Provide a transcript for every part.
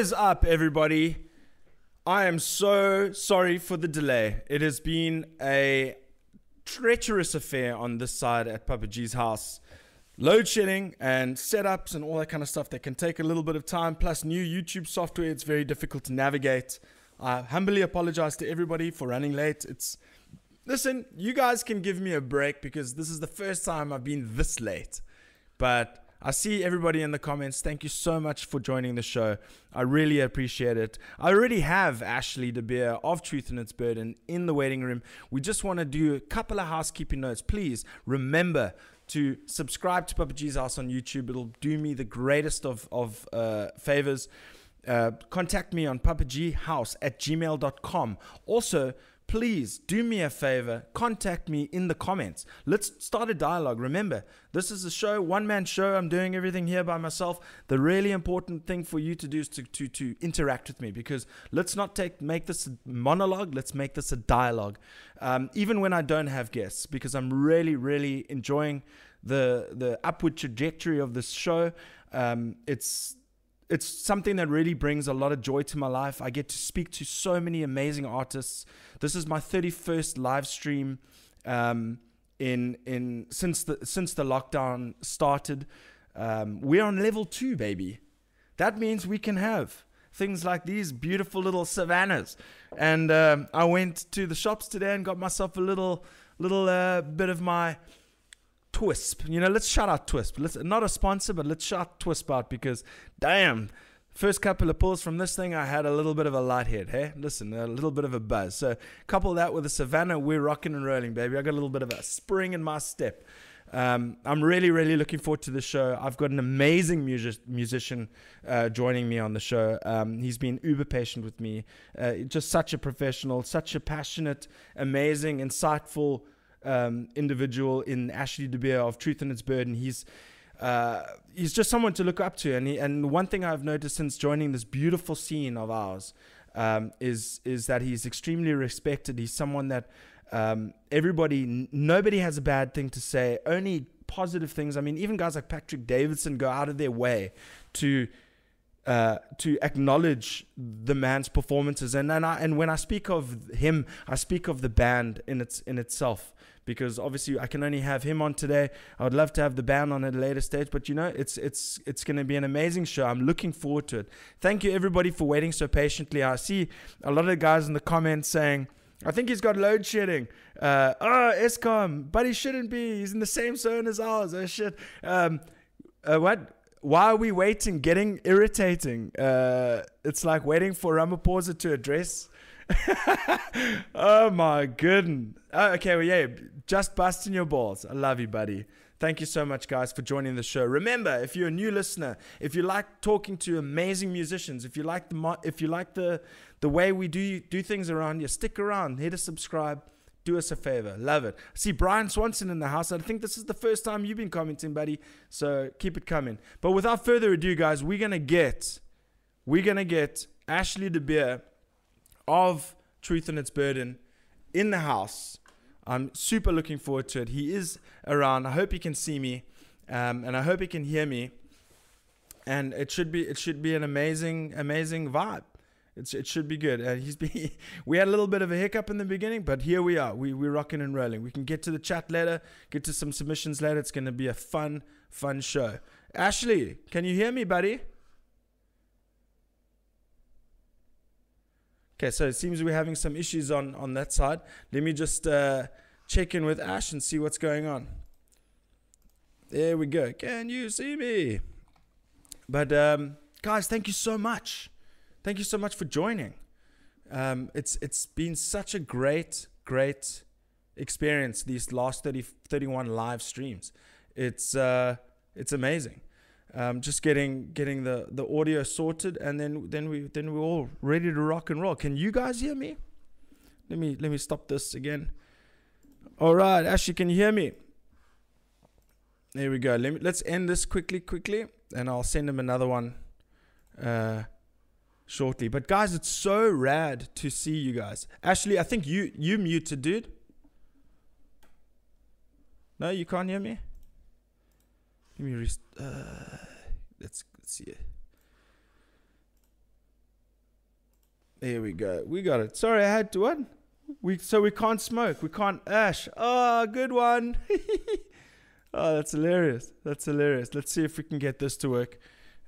Is up, everybody? I am so sorry for the delay. It has been a treacherous affair on this side at Papa G's house. Load shedding and setups and all that kind of stuff that can take a little bit of time, plus new YouTube software. It's very difficult to navigate. I humbly apologize to everybody for running late. It's listen, you guys can give me a break because this is the first time I've been this late. But I see everybody in the comments. Thank you so much for joining the show. I really appreciate it. I already have Ashley De Beer of Truth and Its Burden in the waiting room. We just want to do a couple of housekeeping notes. Please remember to subscribe to Papa G's House on YouTube. It'll do me the greatest of, of uh, favors. Uh, contact me on papaghouse at gmail.com. Also, please do me a favor, contact me in the comments. Let's start a dialogue. Remember, this is a show, one man show. I'm doing everything here by myself. The really important thing for you to do is to, to, to interact with me because let's not take make this a monologue, let's make this a dialogue. Um, even when I don't have guests, because I'm really, really enjoying the the upward trajectory of this show. Um, it's it's something that really brings a lot of joy to my life. I get to speak to so many amazing artists. This is my 31st live stream um, in in since the since the lockdown started. Um, we're on level two, baby. That means we can have things like these beautiful little savannas. And um, I went to the shops today and got myself a little little uh, bit of my Twisp. You know, let's shout out Twisp. Let's not a sponsor, but let's shout Twisp out because damn, first couple of pulls from this thing, I had a little bit of a light head. Hey, listen, a little bit of a buzz. So couple that with the Savanna, we're rocking and rolling, baby. I got a little bit of a spring in my step. Um, I'm really, really looking forward to the show. I've got an amazing music- musician uh, joining me on the show. Um, he's been uber patient with me. Uh, just such a professional, such a passionate, amazing, insightful um, individual in Ashley De Beer of Truth and Its Burden. He's uh, he's just someone to look up to, and he, and one thing I've noticed since joining this beautiful scene of ours um, is is that he's extremely respected. He's someone that um, everybody, n- nobody has a bad thing to say. Only positive things. I mean, even guys like Patrick Davidson go out of their way to uh, to acknowledge the man's performances. And and, I, and when I speak of him, I speak of the band in its in itself because obviously I can only have him on today. I would love to have the band on at a later stage, but you know, it's it's it's going to be an amazing show. I'm looking forward to it. Thank you everybody for waiting so patiently. I see a lot of guys in the comments saying. I think he's got load shedding. Uh, oh, Eskom, but he shouldn't be. He's in the same zone as ours. Oh shit. Um, uh, what? Why are we waiting? Getting irritating. Uh, it's like waiting for Ramaphosa to address. oh my goodness. Oh, okay, well, yeah, just busting your balls. I love you, buddy. Thank you so much, guys, for joining the show. Remember, if you're a new listener, if you like talking to amazing musicians, if you like the if you like the the way we do do things around here, stick around. Hit a subscribe. Do us a favor. Love it. See Brian Swanson in the house. I think this is the first time you've been commenting, buddy. So keep it coming. But without further ado, guys, we're gonna get we're gonna get Ashley De Beer of Truth and Its Burden in the house. I'm super looking forward to it. He is around. I hope he can see me, um, and I hope he can hear me. And it should be it should be an amazing amazing vibe. It's, it should be good. Uh, he's been, we had a little bit of a hiccup in the beginning, but here we are. We we're rocking and rolling. We can get to the chat later, get to some submissions later. It's going to be a fun fun show. Ashley, can you hear me, buddy? Okay, so it seems we're having some issues on on that side. Let me just uh, check in with Ash and see what's going on. There we go. Can you see me? But um, guys, thank you so much. Thank you so much for joining. Um, it's it's been such a great great experience these last 30, 31 live streams. It's uh, it's amazing. Um, just getting getting the, the audio sorted, and then then we then we're all ready to rock and roll. Can you guys hear me? Let me let me stop this again. All right, Ashley, can you hear me? There we go. Let me let's end this quickly, quickly, and I'll send him another one uh, shortly. But guys, it's so rad to see you guys. Ashley, I think you you muted, dude. No, you can't hear me. Me rest. Uh, let's, let's see. Here we go. We got it. Sorry, I had to what? We so we can't smoke. We can't ash. Oh, good one. oh, that's hilarious. That's hilarious. Let's see if we can get this to work.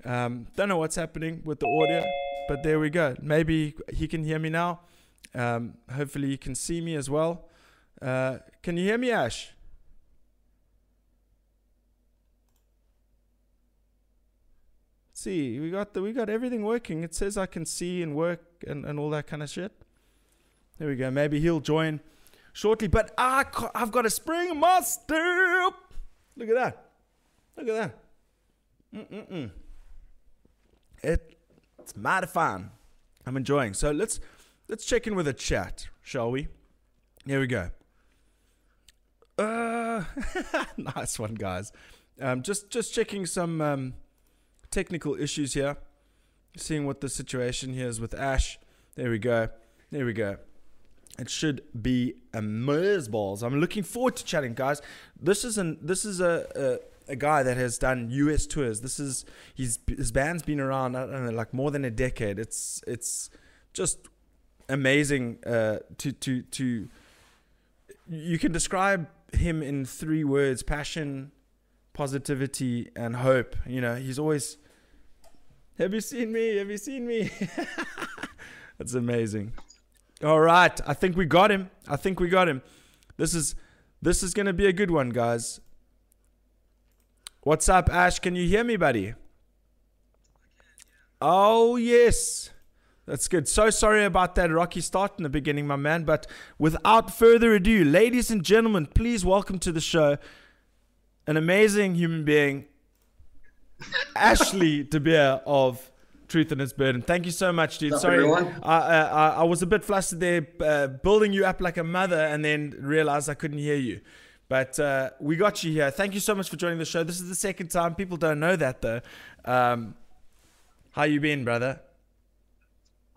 Um, don't know what's happening with the audio, but there we go. Maybe he can hear me now. Um, hopefully, you can see me as well. Uh, can you hear me, Ash? See, we got the we got everything working. It says I can see and work and, and all that kind of shit. There we go. Maybe he'll join shortly. But I, I've got a spring my master. Look at that. Look at that. Mm-mm-mm. It, it's mighty fun. I'm enjoying. So let's let's check in with a chat, shall we? Here we go. Uh, nice one, guys. Um, just just checking some um, technical issues here. Seeing what the situation here is with Ash. There we go. There we go. It should be a Mers balls. I'm looking forward to chatting, guys. This is an this is a, a, a guy that has done US tours. This is his his band's been around I don't know like more than a decade. It's it's just amazing uh, to to to you can describe him in three words: passion, positivity, and hope. You know, he's always have you seen me? Have you seen me? That's amazing. All right, I think we got him. I think we got him. This is this is to be a good one, guys. What's up, Ash? Can you hear me, buddy? Oh, yes. That's good. So sorry about that rocky start in the beginning, my man. But without further ado, ladies and gentlemen, please welcome to the show an amazing human being, Ashley De Beer of Truth and Its Burden. Thank you so much, dude. Sorry, I, I, I was a bit flustered there, uh, building you up like a mother, and then realized I couldn't hear you. But uh, we got you here. Thank you so much for joining the show. This is the second time. People don't know that though. Um, how you been, brother?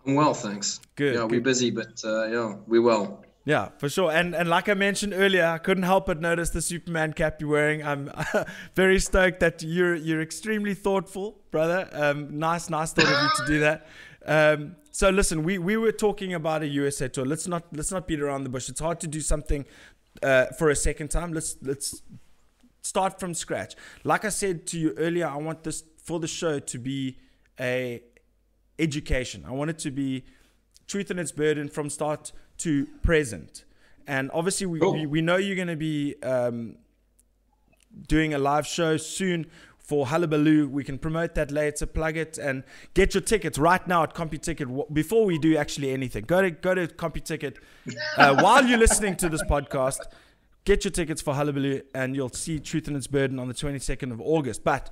I'm well, thanks. Good. Yeah, good. we're busy, but uh, yeah, we well. Yeah, for sure. And and like I mentioned earlier, I couldn't help but notice the Superman cap you're wearing. I'm very stoked that you're you're extremely thoughtful, brother. Um, nice, nice thought of you to do that. Um, so listen, we, we were talking about a USA tour. Let's not let's not beat around the bush. It's hard to do something uh, for a second time. Let's let's start from scratch. Like I said to you earlier, I want this for the show to be a education. I want it to be truth and its burden from start to present. And obviously, we, cool. we, we, know you're going to be um, doing a live show soon for Hullabaloo. We can promote that later, plug it, and get your tickets right now at CompuTicket before we do actually anything. Go to go to CompuTicket uh, while you're listening to this podcast. Get your tickets for Hullabaloo, and you'll see Truth and Its Burden on the 22nd of August. But,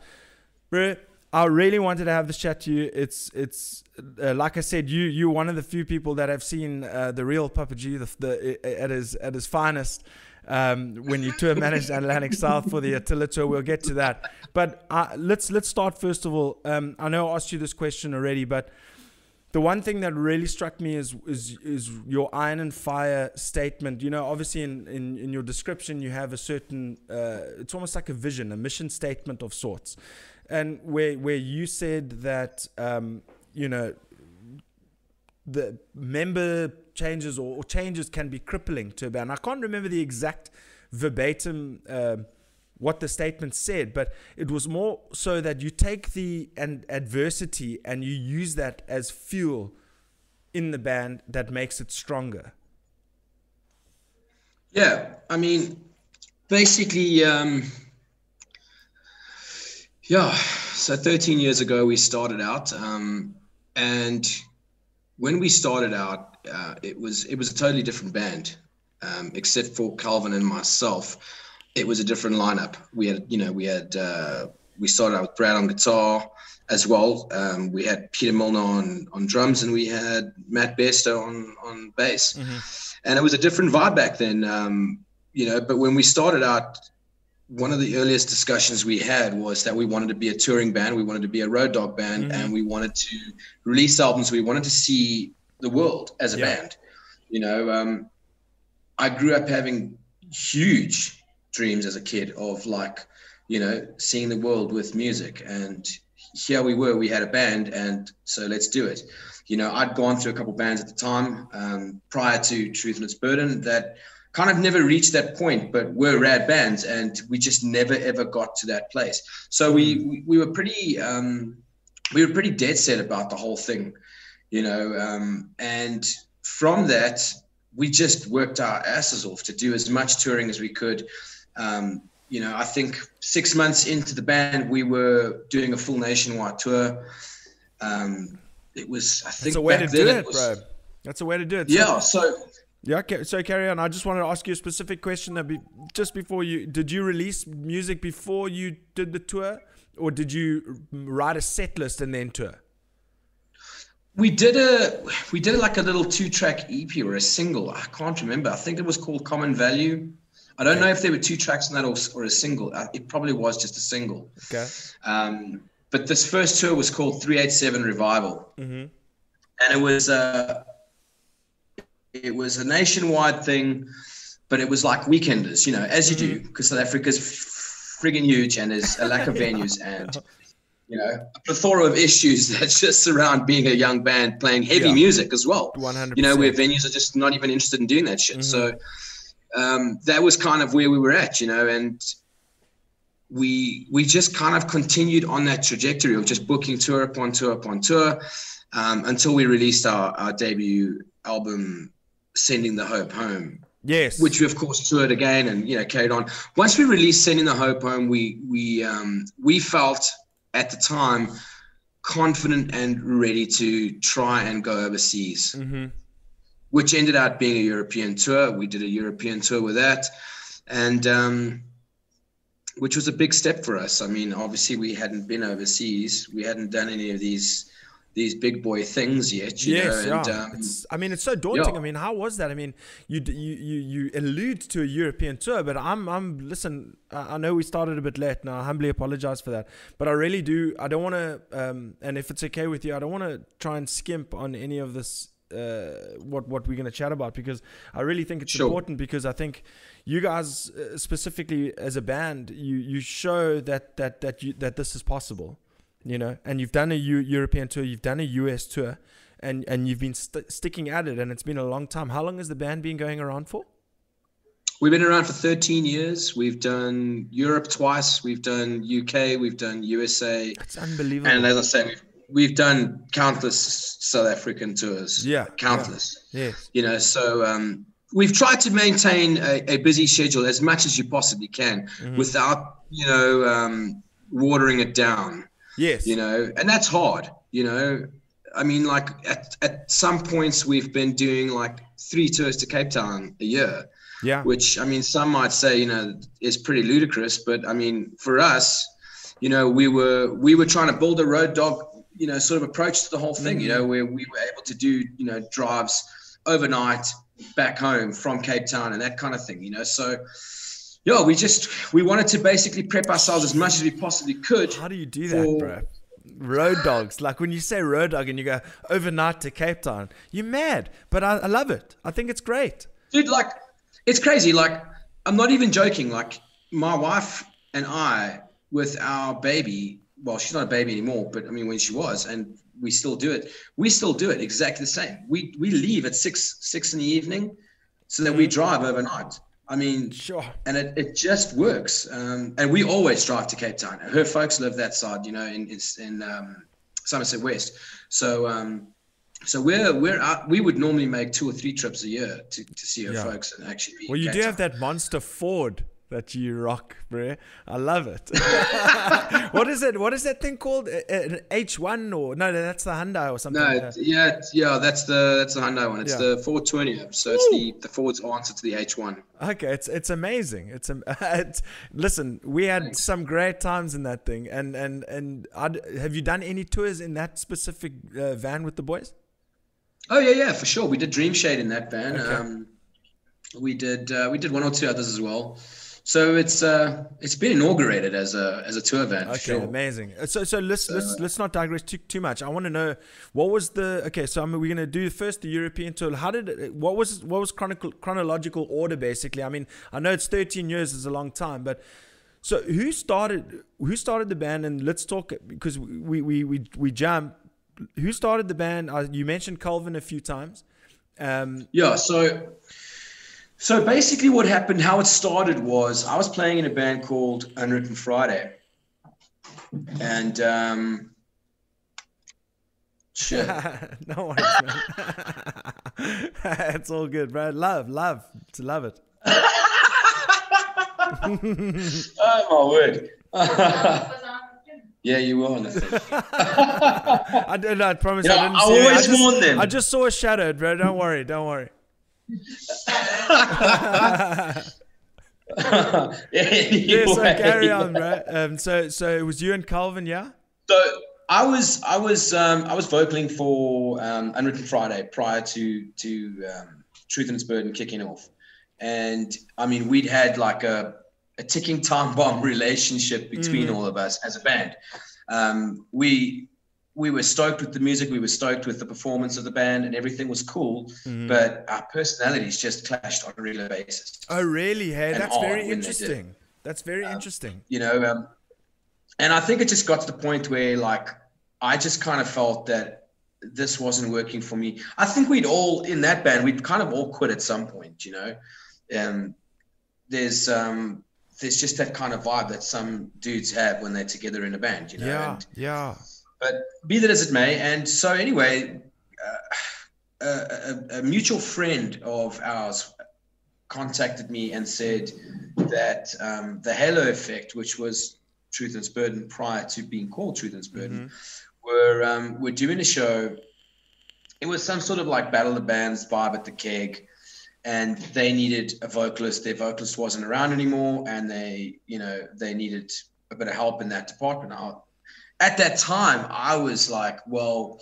bro, I really wanted to have this chat to you. It's it's uh, like I said, you you're one of the few people that have seen uh, the real Papa G the, the, at his at his finest. Um, when you tour managed Atlantic South for the Attila tour, we'll get to that. But uh, let's let's start first of all. Um, I know I asked you this question already, but the one thing that really struck me is is is your iron and fire statement. You know, obviously in in, in your description you have a certain. Uh, it's almost like a vision, a mission statement of sorts and where where you said that um, you know the member changes or, or, changes can be crippling to a band. I can't remember the exact verbatim uh, what the statement said, but it was more so that you take the and adversity and you use that as fuel in the band that makes it stronger. Yeah, I mean, basically. Um yeah, so 13 years ago we started out, um, and when we started out, uh, it was it was a totally different band, um, except for Calvin and myself. It was a different lineup. We had, you know, we had uh, we started out with Brad on guitar as well. Um, we had Peter Milner on on drums, and we had Matt Besto on on bass. Mm-hmm. And it was a different vibe back then, um, you know. But when we started out, one of the earliest discussions we had was that we wanted to be a touring band, we wanted to be a road dog band, mm-hmm. and we wanted to release albums. We wanted to see the world as a yeah. band. You know, um, I grew up having huge dreams as a kid of like, you know, seeing the world with music and here we were, we had a band, and so let's do it. You know, I'd gone through a couple bands at the time um, prior to Truth and Its Burden that kind of never reached that point, but were rad bands, and we just never ever got to that place. So we we, we were pretty um, we were pretty dead set about the whole thing, you know, um, and from that we just worked our asses off to do as much touring as we could. Um, you know, I think six months into the band, we were doing a full nationwide tour. Um, it was, I think, That's a way to do it, was, bro. That's a way to do it. Yeah. So, yeah. Okay, so carry on. I just wanted to ask you a specific question. That be, just before you did you release music before you did the tour, or did you write a set list and then tour? We did a we did like a little two track EP or a single. I can't remember. I think it was called Common Value. I don't know if there were two tracks in that or, or a single. It probably was just a single. Okay. Um, but this first tour was called 387 Revival, mm-hmm. and it was a it was a nationwide thing, but it was like weekenders, you know, as you do, because mm-hmm. South Africa's frigging huge and there's a lack of venues and you know a plethora of issues that just surround being a young band playing heavy yeah. music as well. 100%. You know, where venues are just not even interested in doing that shit. Mm-hmm. So um, that was kind of where we were at, you know, and we we just kind of continued on that trajectory of just booking tour upon tour upon tour um, until we released our, our debut album, Sending the Hope Home. Yes. Which we of course toured again and you know carried on. Once we released Sending the Hope Home, we we um, we felt at the time confident and ready to try and go overseas. Mm-hmm. Which ended up being a European tour. We did a European tour with that, and um, which was a big step for us. I mean, obviously we hadn't been overseas, we hadn't done any of these these big boy things yet. yes, know? And, yeah. Um, I mean, it's so daunting. Yeah. I mean, how was that? I mean, you you you you allude to a European tour, but I'm I'm listen. I know we started a bit late. Now I humbly apologize for that, but I really do. I don't want to. Um, and if it's okay with you, I don't want to try and skimp on any of this. Uh, what what we're going to chat about because I really think it's sure. important because I think you guys uh, specifically as a band you you show that that that you that this is possible you know and you've done a U- european tour you've done a us tour and and you've been st- sticking at it and it's been a long time. How long has the band been going around for? We've been around for 13 years. We've done europe twice. We've done uk we've done usa that's unbelievable. And as i say we've we've done countless south african tours. Yeah. Countless. Yeah. You know so um we've tried to maintain a, a, busy schedule as much as you possibly can mm-hmm. without you know um, watering it down yes you know and that's hard you know i mean like at, at some points we've been doing like three tours to cape town a year yeah which i mean some might say you know is pretty ludicrous but i mean for us you know we were we were trying to build a road dog you know sort of approach to the whole thing mm-hmm. you know where we were able to do you know drives overnight back home from Cape Town and that kind of thing, you know. So, yeah, we just we wanted to basically prep ourselves as much as we possibly could. How do you do that, for... bro? Road dogs, like when you say road dog and you go overnight to Cape Town, you're mad. But I, I love it. I think it's great, dude. Like, it's crazy. Like, I'm not even joking. Like, my wife and I, with our baby, well, she's not a baby anymore, but I mean, when she was, and we still do it. We still do it exactly the same. We we leave at six six in the evening, so that we mm-hmm. drive overnight. I mean, sure. And it, it just works. Um, and we always drive to Cape Town. Her folks live that side, you know, in in, in um, Somerset West. So um, so we're we're out, we would normally make two or three trips a year to, to see her yeah. folks and actually. well, you do have that monster Ford that you rock, bro. I love it. what is it? What is that thing called? An H one or no? That's the Hyundai or something. No, yeah, yeah, that's the that's the Hyundai one. It's yeah. the Ford Twenty. So it's the the Ford's answer to the H one. Okay, it's it's amazing. It's, it's listen. We had Thanks. some great times in that thing, and and and I'd, have you done any tours in that specific uh, van with the boys? Oh yeah, yeah, for sure. We did Dream Shade in that van. Okay. Um, we did uh, we did one or two others as well. So it's uh it's been inaugurated as a as a tour van. Okay, sure. amazing. Uh, so so let's so, let's let's not digress too too much. I want to know what was the okay. So I mean, we're gonna do first the European tour. How did it, what was what was chronicle, chronological order basically? I mean, I know it's 13 years is a long time, but So who started who started the band? And let's talk because we we we we jump. Who started the band? Uh, you mentioned Calvin a few times. Um, yeah. So so basically, what happened, how it started was I was playing in a band called Unwritten Friday, and um, shit. no worries, man. it's all good, bro. Love, love, to love it. oh my word. yeah, you were on the thing. I, no, I promise. I, didn't I always I warn them. I just saw a shadow, bro. Don't worry. Don't worry. yeah, so carry on, right? Um, so, so it was you and Calvin, yeah? So I was, I was, um, I was vocaling for um, Unwritten Friday prior to to um, Truth and Its Burden kicking off, and I mean we'd had like a a ticking time bomb relationship between mm. all of us as a band. Um, we we were stoked with the music, we were stoked with the performance of the band, and everything was cool. Mm. But our personalities just clashed on a regular basis. Oh, really? Hey, that's very interesting. That's very um, interesting. You know, um, and I think it just got to the point where, like, I just kind of felt that this wasn't working for me. I think we'd all in that band, we'd kind of all quit at some point. You know, and there's um, there's just that kind of vibe that some dudes have when they're together in a band. You know, yeah, and, yeah but be that as it may, and so anyway, uh, a, a, mutual friend of ours contacted me and said that um, the Halo Effect, which was Truth and Burden prior to being called Truth and Burden, mm-hmm. were um, were doing a show. It was some sort of like Battle of the Bands vibe at the keg, and they needed a vocalist. Their vocalist wasn't around anymore, and they, you know, they needed a bit of help in that department. At that time, I was like, well,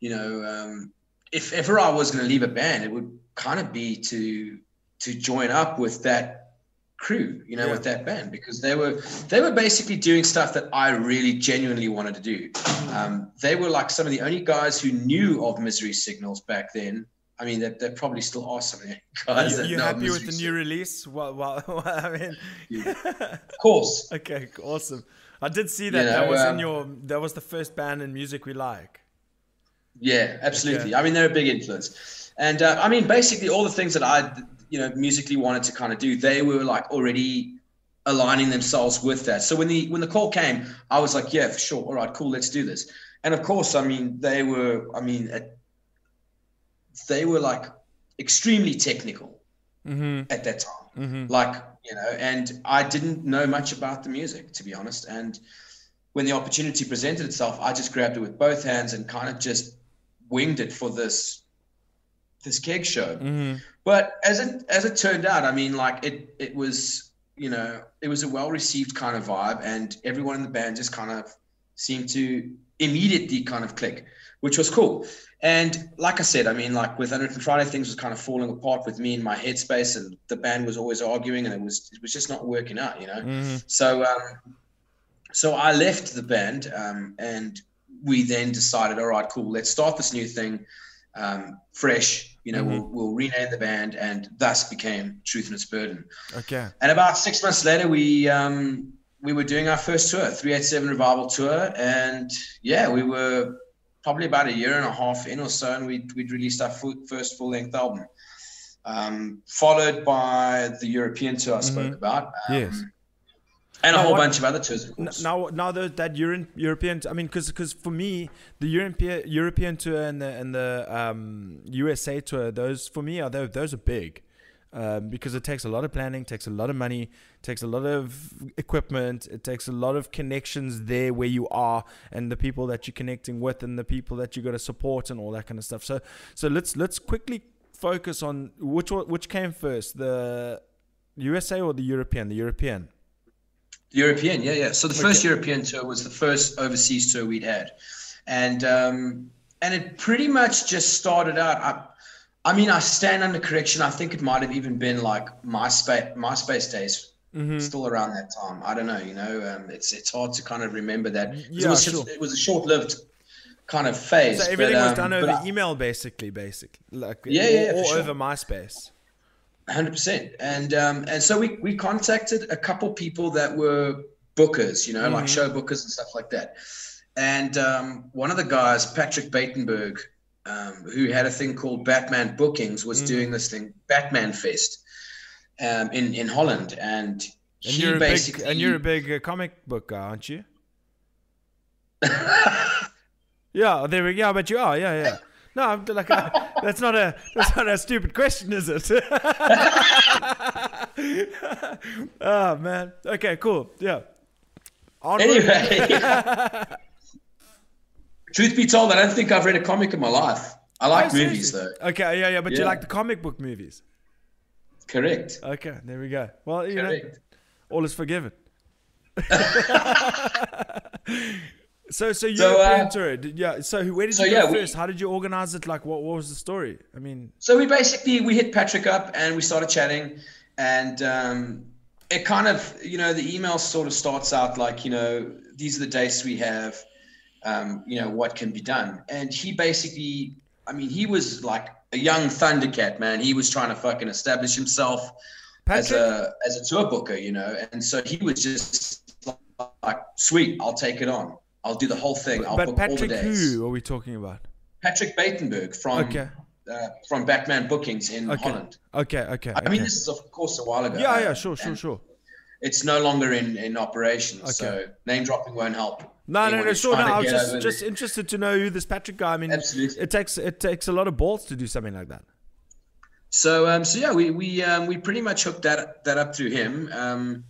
you know, um, if ever I was going to leave a band, it would kind of be to to join up with that crew, you know, yeah. with that band because they were they were basically doing stuff that I really genuinely wanted to do. Um, they were like some of the only guys who knew of Misery Signals back then. I mean, they're probably still are some guys. Are you, you happy with the new release? Well, well, I mean, yeah. of course. okay, awesome. I did see that. You know, that was um, in your. That was the first band in music we like. Yeah, absolutely. I mean, they're a big influence, and uh, I mean, basically all the things that I, you know, musically wanted to kind of do, they were like already aligning themselves with that. So when the when the call came, I was like, yeah, for sure. All right, cool, let's do this. And of course, I mean, they were. I mean, they were like extremely technical mm-hmm. at that time. Mm-hmm. Like you know, and I didn't know much about the music, to be honest. And when the opportunity presented itself, I just grabbed it with both hands and kind of just winged it for this this keg show. Mm-hmm. But as it as it turned out, I mean, like it it was you know it was a well received kind of vibe, and everyone in the band just kind of seemed to immediately kind of click, which was cool. And like I said, I mean, like with Unwritten Friday, things was kind of falling apart with me in my headspace, and the band was always arguing, and it was it was just not working out, you know. Mm-hmm. So, um, so I left the band, um, and we then decided, all right, cool, let's start this new thing, um, fresh. You know, mm-hmm. we'll we'll rename the band, and thus became Truth and Its Burden. Okay. And about six months later, we um, we were doing our first tour, 387 Revival tour, and yeah, we were probably about a year and a half in or so, and we'd, we'd released our first full length album. Um, followed by the European tour I spoke mm-hmm. about. Um, yes. And a now whole what, bunch of other tours, of course. Now, now that, that European, European, I mean, because because for me, the European European tour and the and the um, USA tour, those for me are those, those are big um, because it takes a lot of planning, takes a lot of money, takes a lot of equipment, it takes a lot of connections there where you are and the people that you're connecting with and the people that you got to support and all that kind of stuff. So so let's let's quickly focus on which which came first, the USA or the European? The European. The European, yeah, yeah. So the okay. first European tour was the first overseas tour we'd had, and um, and it pretty much just started out. I, I mean, I stand under correction. I think it might have even been like MySpace, MySpace days, mm-hmm. still around that time. I don't know. You know, um, it's it's hard to kind of remember that. Yeah, it was, sure. it was a short-lived kind of phase. So everything but, was done um, over I, email, basically, basically, like yeah, yeah, all, sure. over MySpace. Hundred percent, and um, and so we we contacted a couple people that were bookers, you know, like Mhm. show bookers and stuff like that. And um, one of the guys, Patrick Batenberg, um, who had a thing called Batman Bookings, was Mhm. doing this thing, Batman Fest, um, in in Holland, and, And he you're a big basically and you're a big uh, comic book guy, aren't you? Yeah, there we go. But you are, yeah, yeah. No, I'm like uh, that's not a that's not a stupid question, is it? oh man. Okay, cool. Yeah. Onward. anyway. Truth be told, I don't think I've read a comic in my life. I like Oh, movies though. Okay, yeah, yeah, but you like the comic book movies. Correct. Okay, there we go. Well, you know, all is forgiven. so, so you So, uh, did- yeah. So, where did so, you go yeah, we- first? How did you organize it? Like, what, what was the story? I mean, So we basically we hit Patrick up and we started chatting, and um, it kind of you know the email sort of starts out like you know these are the dates we have, um, you know what can be done, and he basically I mean he was like a young Thundercat man. He was trying to fucking establish himself as a as a tour booker, you know, and so he was just like sweet, I'll take it on. I'll do the whole thing. I'll but book all the Patrick, days. who are we talking about? Patrick Batenberg from Okay, uh, from Batman Bookings in Okay. Holland. okay, okay. I mean, this is of course a while ago. yeah, yeah, sure, sure, sure. It's no longer in in operation, Okay. so name dropping won't help. No, no, no, sure. No, I was just just interested to know who this Patrick guy. I mean, Absolutely. it takes it takes a lot of balls to do something like that. So, um, so yeah, we we um, we pretty much hooked that that up through him, um,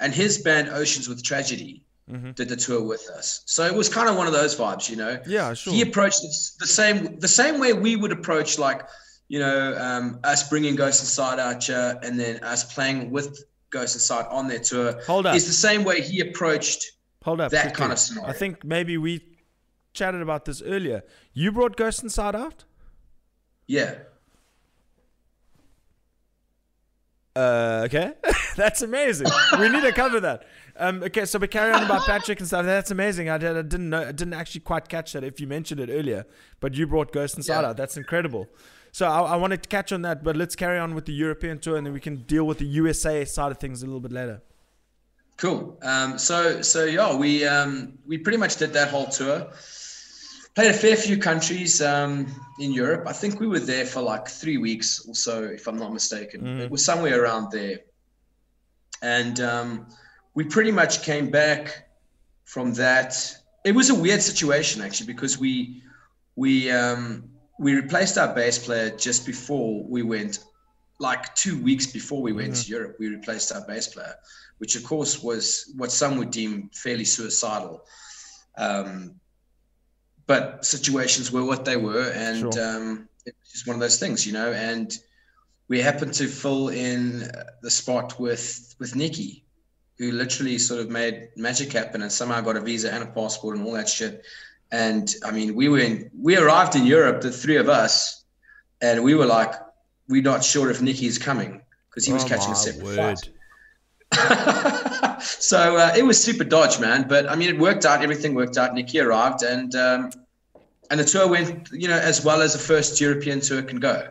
and his band Oceans with Tragedy Mhm. did the tour with us. So it was kind of one of those vibes, you know. Yeah, sure. He approached it the same the same way we would approach like you know um, us bringing Ghost Inside here, and then us playing with Ghost Inside on their tour. Hold up. Is the same way he approached. Hold up. that quickly. kind of scenario. I think maybe we chatted about this earlier. You brought Ghost Inside out? Yeah. Uh, okay. That's amazing. we need to cover that. Um, okay, so we carry on about Patrick and stuff. That's amazing. I, did, I didn't know. I didn't actually quite catch that if you mentioned it earlier. But you brought Ghost Inside Yeah. out. That's incredible. So I, I wanted to catch on that, but let's carry on with the European tour, and then we can deal with the USA side of things a little bit later. Cool. Um, so so yeah, we um, we pretty much did that whole tour. Played a fair few countries um, in Europe. I think we were there for like three weeks or so, if I'm not mistaken. Mhm. It was somewhere around there. And um, we pretty much came back from that. It was a weird situation actually because we we um, we replaced our bass player just before we went, like two weeks before we went to Europe. We replaced our bass player, which of course was what some would deem fairly suicidal. Um, but situations were what they were, and Sure. um, it was just one of those things, you know. And we happened to fill in the spot with with Nikki, who literally sort of made magic happen and somehow got a visa and a passport and all that shit. And I mean, we were in, we arrived in Europe, the three of us, and we were like, we're not sure if Nikki is coming because he was Oh catching a separate word. flight. so uh, it was super dodge, man. But I mean, it worked out. Everything worked out. Nikki arrived, and um, and the tour went, you know, as well as the first European tour can go.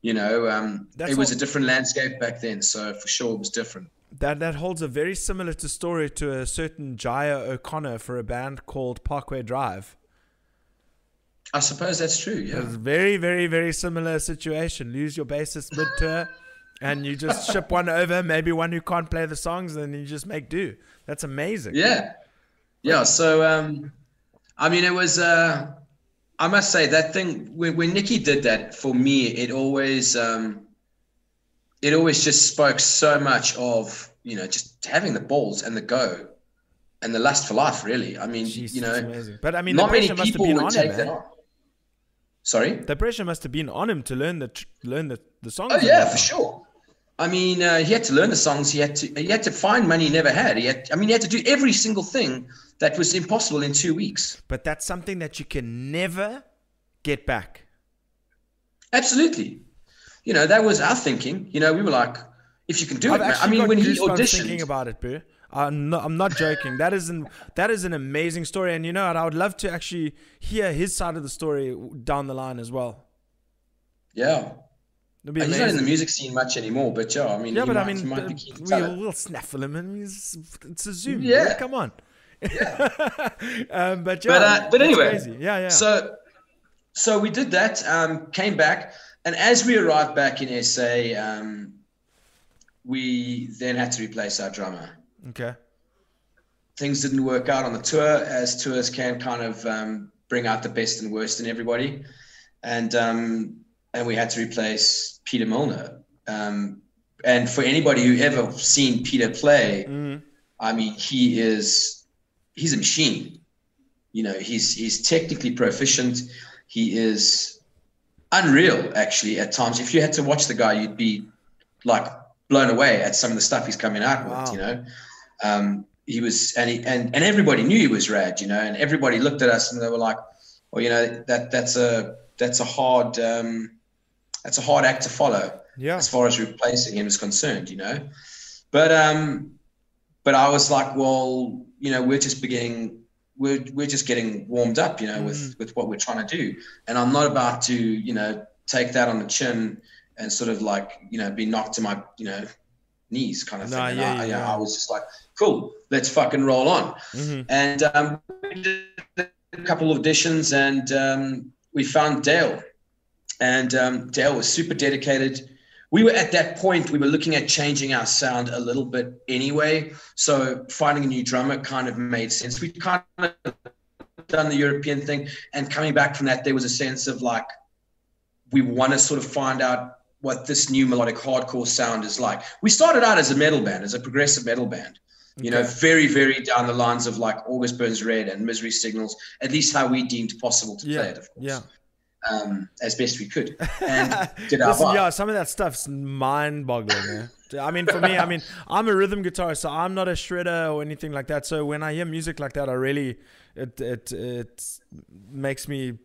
You know, um, it was a different landscape back then, so for sure it was different. That that holds a very similar to story to a certain Jia O'Connor for a band called Parkway Drive. I suppose that's true. Yeah. a very, very, very similar situation. Lose your bassist mid tour, and you just ship one over, maybe one who can't play the songs, and you just make do. That's amazing. Yeah. Yeah. So, um, I mean, it was, uh, I must say that thing when, when Nikki did that for me, it always, um, it always just spoke so much of, you know, just having the balls and the go and the lust for life, really. I mean, Jeez, you know. But I mean, not the many pressure must have people been would on take him. that on. Sorry? The pressure must have been on him to learn the tr- learn the, the songs. Oh yeah, for sure. I mean, uh, he had to learn the songs. He had to. He had to find money he never had. He had. I mean, he had to do every single thing that was impossible in two weeks. But that's something that you can never get back. Absolutely. You know, that was our thinking. You know, we were like, if you can do I've it. I mean, when he goosebumps thinking about it, bro. I'm not, I'm not joking. That is an that is an amazing story, and you know what? I would love to actually hear his side of the story down the line as well. yeah, He's not in the music scene much anymore, but yeah, I mean, Yeah, but I mean, might uh, we, we'll snaffle him, and he's, it's a Zoom. Yeah. Yeah, come on. um, but yeah, But, uh, but anyway, crazy. yeah, yeah. So, so we did that. Um, came back, and as we arrived back in SA, um, we then had to replace our drummer. okay. Things didn't work out on the tour, as tours can kind of um, bring out the best and worst in everybody, and um, and we had to replace Peter Milner. Um, and for anybody who ever seen Peter play, Mhm. I mean, he is he's a machine. You know, he's he's technically proficient. He is unreal, actually. At times, if you had to watch the guy, you'd be like blown away at some of the stuff he's coming out Wow. with. You know, um, he was, and he and and everybody knew he was rad. You know, and everybody looked at us and they were like, "Well, you know, that that's a that's a hard um, that's a hard act to follow." Yeah. as far as replacing him is concerned, you know. But um, but I was like, well, you know, we're just beginning, we're we're just getting warmed up, you know, with with what we're trying to do, and I'm not about to, you know, take that on the chin and sort of like, you know, be knocked to my, you know, knees kind of thing. Yeah, I, yeah. I was just like, cool, let's fucking roll on. Mhm. And um, we did a couple of auditions, and um, we found Dale. And um, Dale was super dedicated. We were at that point, we were looking at changing our sound a little bit anyway. So finding a new drummer kind of made sense. We kind of done the European thing, and coming back from that, there was a sense of like, we want to sort of find out what this new melodic hardcore sound is like. We started out as a metal band, as a progressive metal band you know, very, very down the lines of like August Burns Red and Misery Signals, at least how we deemed possible to Yeah. play it, of course, Yeah. Um, as best we could. And did our Listen, yeah, some of that stuff's mind-boggling. I mean, for me, I mean, I'm a rhythm guitarist, so I'm not a shredder or anything like that. So when I hear music like that, I really it it it makes me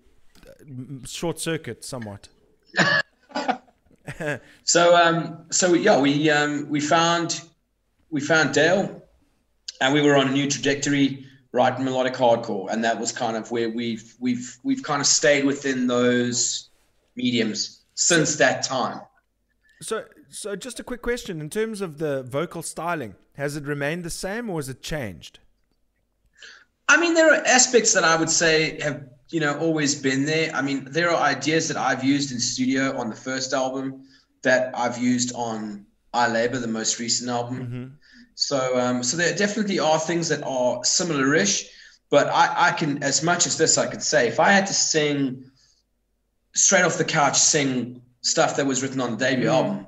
short circuit somewhat. So, um, so yeah, we um, we found we found Dale, and we were on a new trajectory, writing melodic hardcore, and that was kind of where we've we've we've kind of stayed within those mediums since that time. So, so just a quick question in terms of the vocal styling, has it remained the same or has it changed? I mean, there are aspects that I would say have, you know, always been there. I mean, there are ideas that I've used in studio on the first album that I've used on I Labor, the most recent album. Mm-hmm. So, um, so there definitely are things that are similar-ish, but I, I can, as much as this, I could say, if I had to sing straight off the couch, sing stuff that was written on the debut album,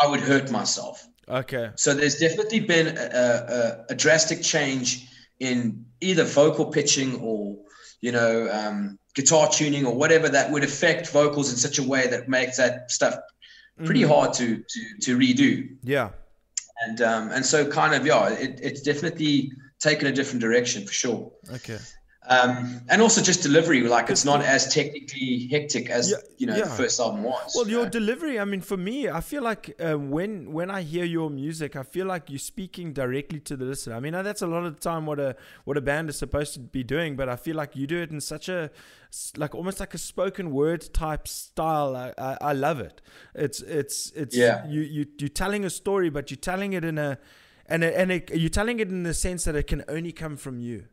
I would hurt myself. Okay. So there's definitely been a, a, a drastic change in either vocal pitching or, you know, um, guitar tuning or whatever that would affect vocals in such a way that makes that stuff pretty hard to, to, to redo. Yeah. And, um, and so kind of, yeah, it, it's definitely taken a different direction for sure. Okay. Um, and also just delivery, like it's not as technically hectic as, Yeah, you know, yeah. the first album was. Well, you your know? delivery. I mean, for me, I feel like uh, when when I hear your music, I feel like you're speaking directly to the listener. I mean, that's a lot of the time what a what a band is supposed to be doing, but I feel like you do it in such a like almost like a spoken word type style. I, I, I love it. It's it's it's Yeah. you you you're telling a story, but you're telling it in a and and it, you're telling it in the sense that it can only come from you.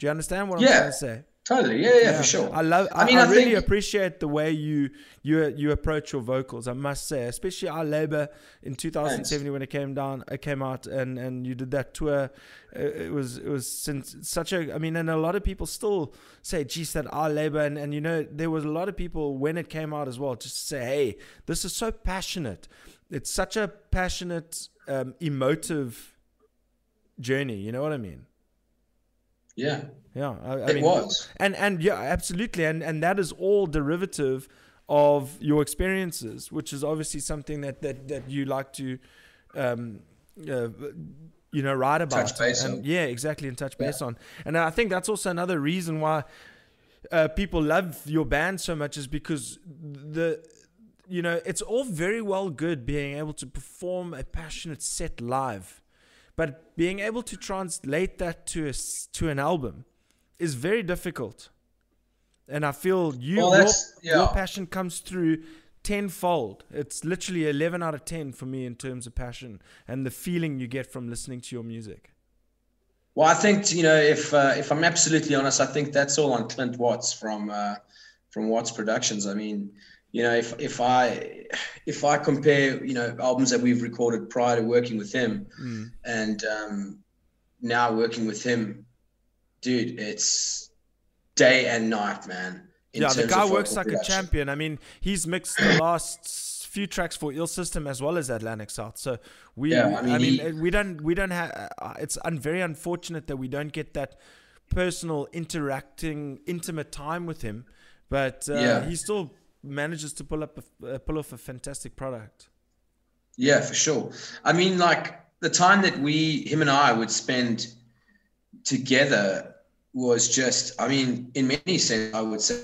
Do you understand what I'm Yeah. trying to say? Totally. Yeah, yeah, for sure. I love. I, I mean, I, I really think- appreciate the way you you you approach your vocals. I must say, especially our labor in 2007 when it came down, it came out, and and you did that tour. Uh, It was it was since such a. I mean, and a lot of people still say, "Geez, that our labor," and and you know, there was a lot of people when it came out as well, just say, "Hey, this is so passionate. It's such a passionate, um, emotive journey." You know what I mean? Yeah. Yeah, I, I It mean, was. and and yeah, absolutely, and and that is all derivative of your experiences, which is obviously something that that that you like to, um, uh, you know, write about. Touch base and on. yeah, exactly, and touch base on. And I think that's also another reason why uh, people love your band so much is because the you know it's all very well good being able to perform a passionate set live but being able to translate that to a to an album is very difficult and i feel you Well, your, that's- your passion comes through tenfold. It's literally 11 out of 10 for me in terms of passion and the feeling you get from listening to your music. Well, I think you know if uh, if I'm absolutely honest, I think that's all on Clint Watts from uh, from Watts Productions. I mean, you know, if if I if I compare you know albums that we've recorded prior to working with him, mm. and um, now working with him, dude, it's day and night, man. yeah, the guy works like production. a champion. I mean, he's mixed the last few tracks for Ill System as well as Atlantic South. So we, yeah, I mean, I mean he, we don't, we don't have. Uh, it's un, very unfortunate that we don't get that personal, interacting, intimate time with him. But uh, yeah. he still manages to pull up, a, uh, pull off a fantastic product. Yeah, for sure. I mean, like the time that we, him and I, would spend together was just. I mean, in many sense, I would say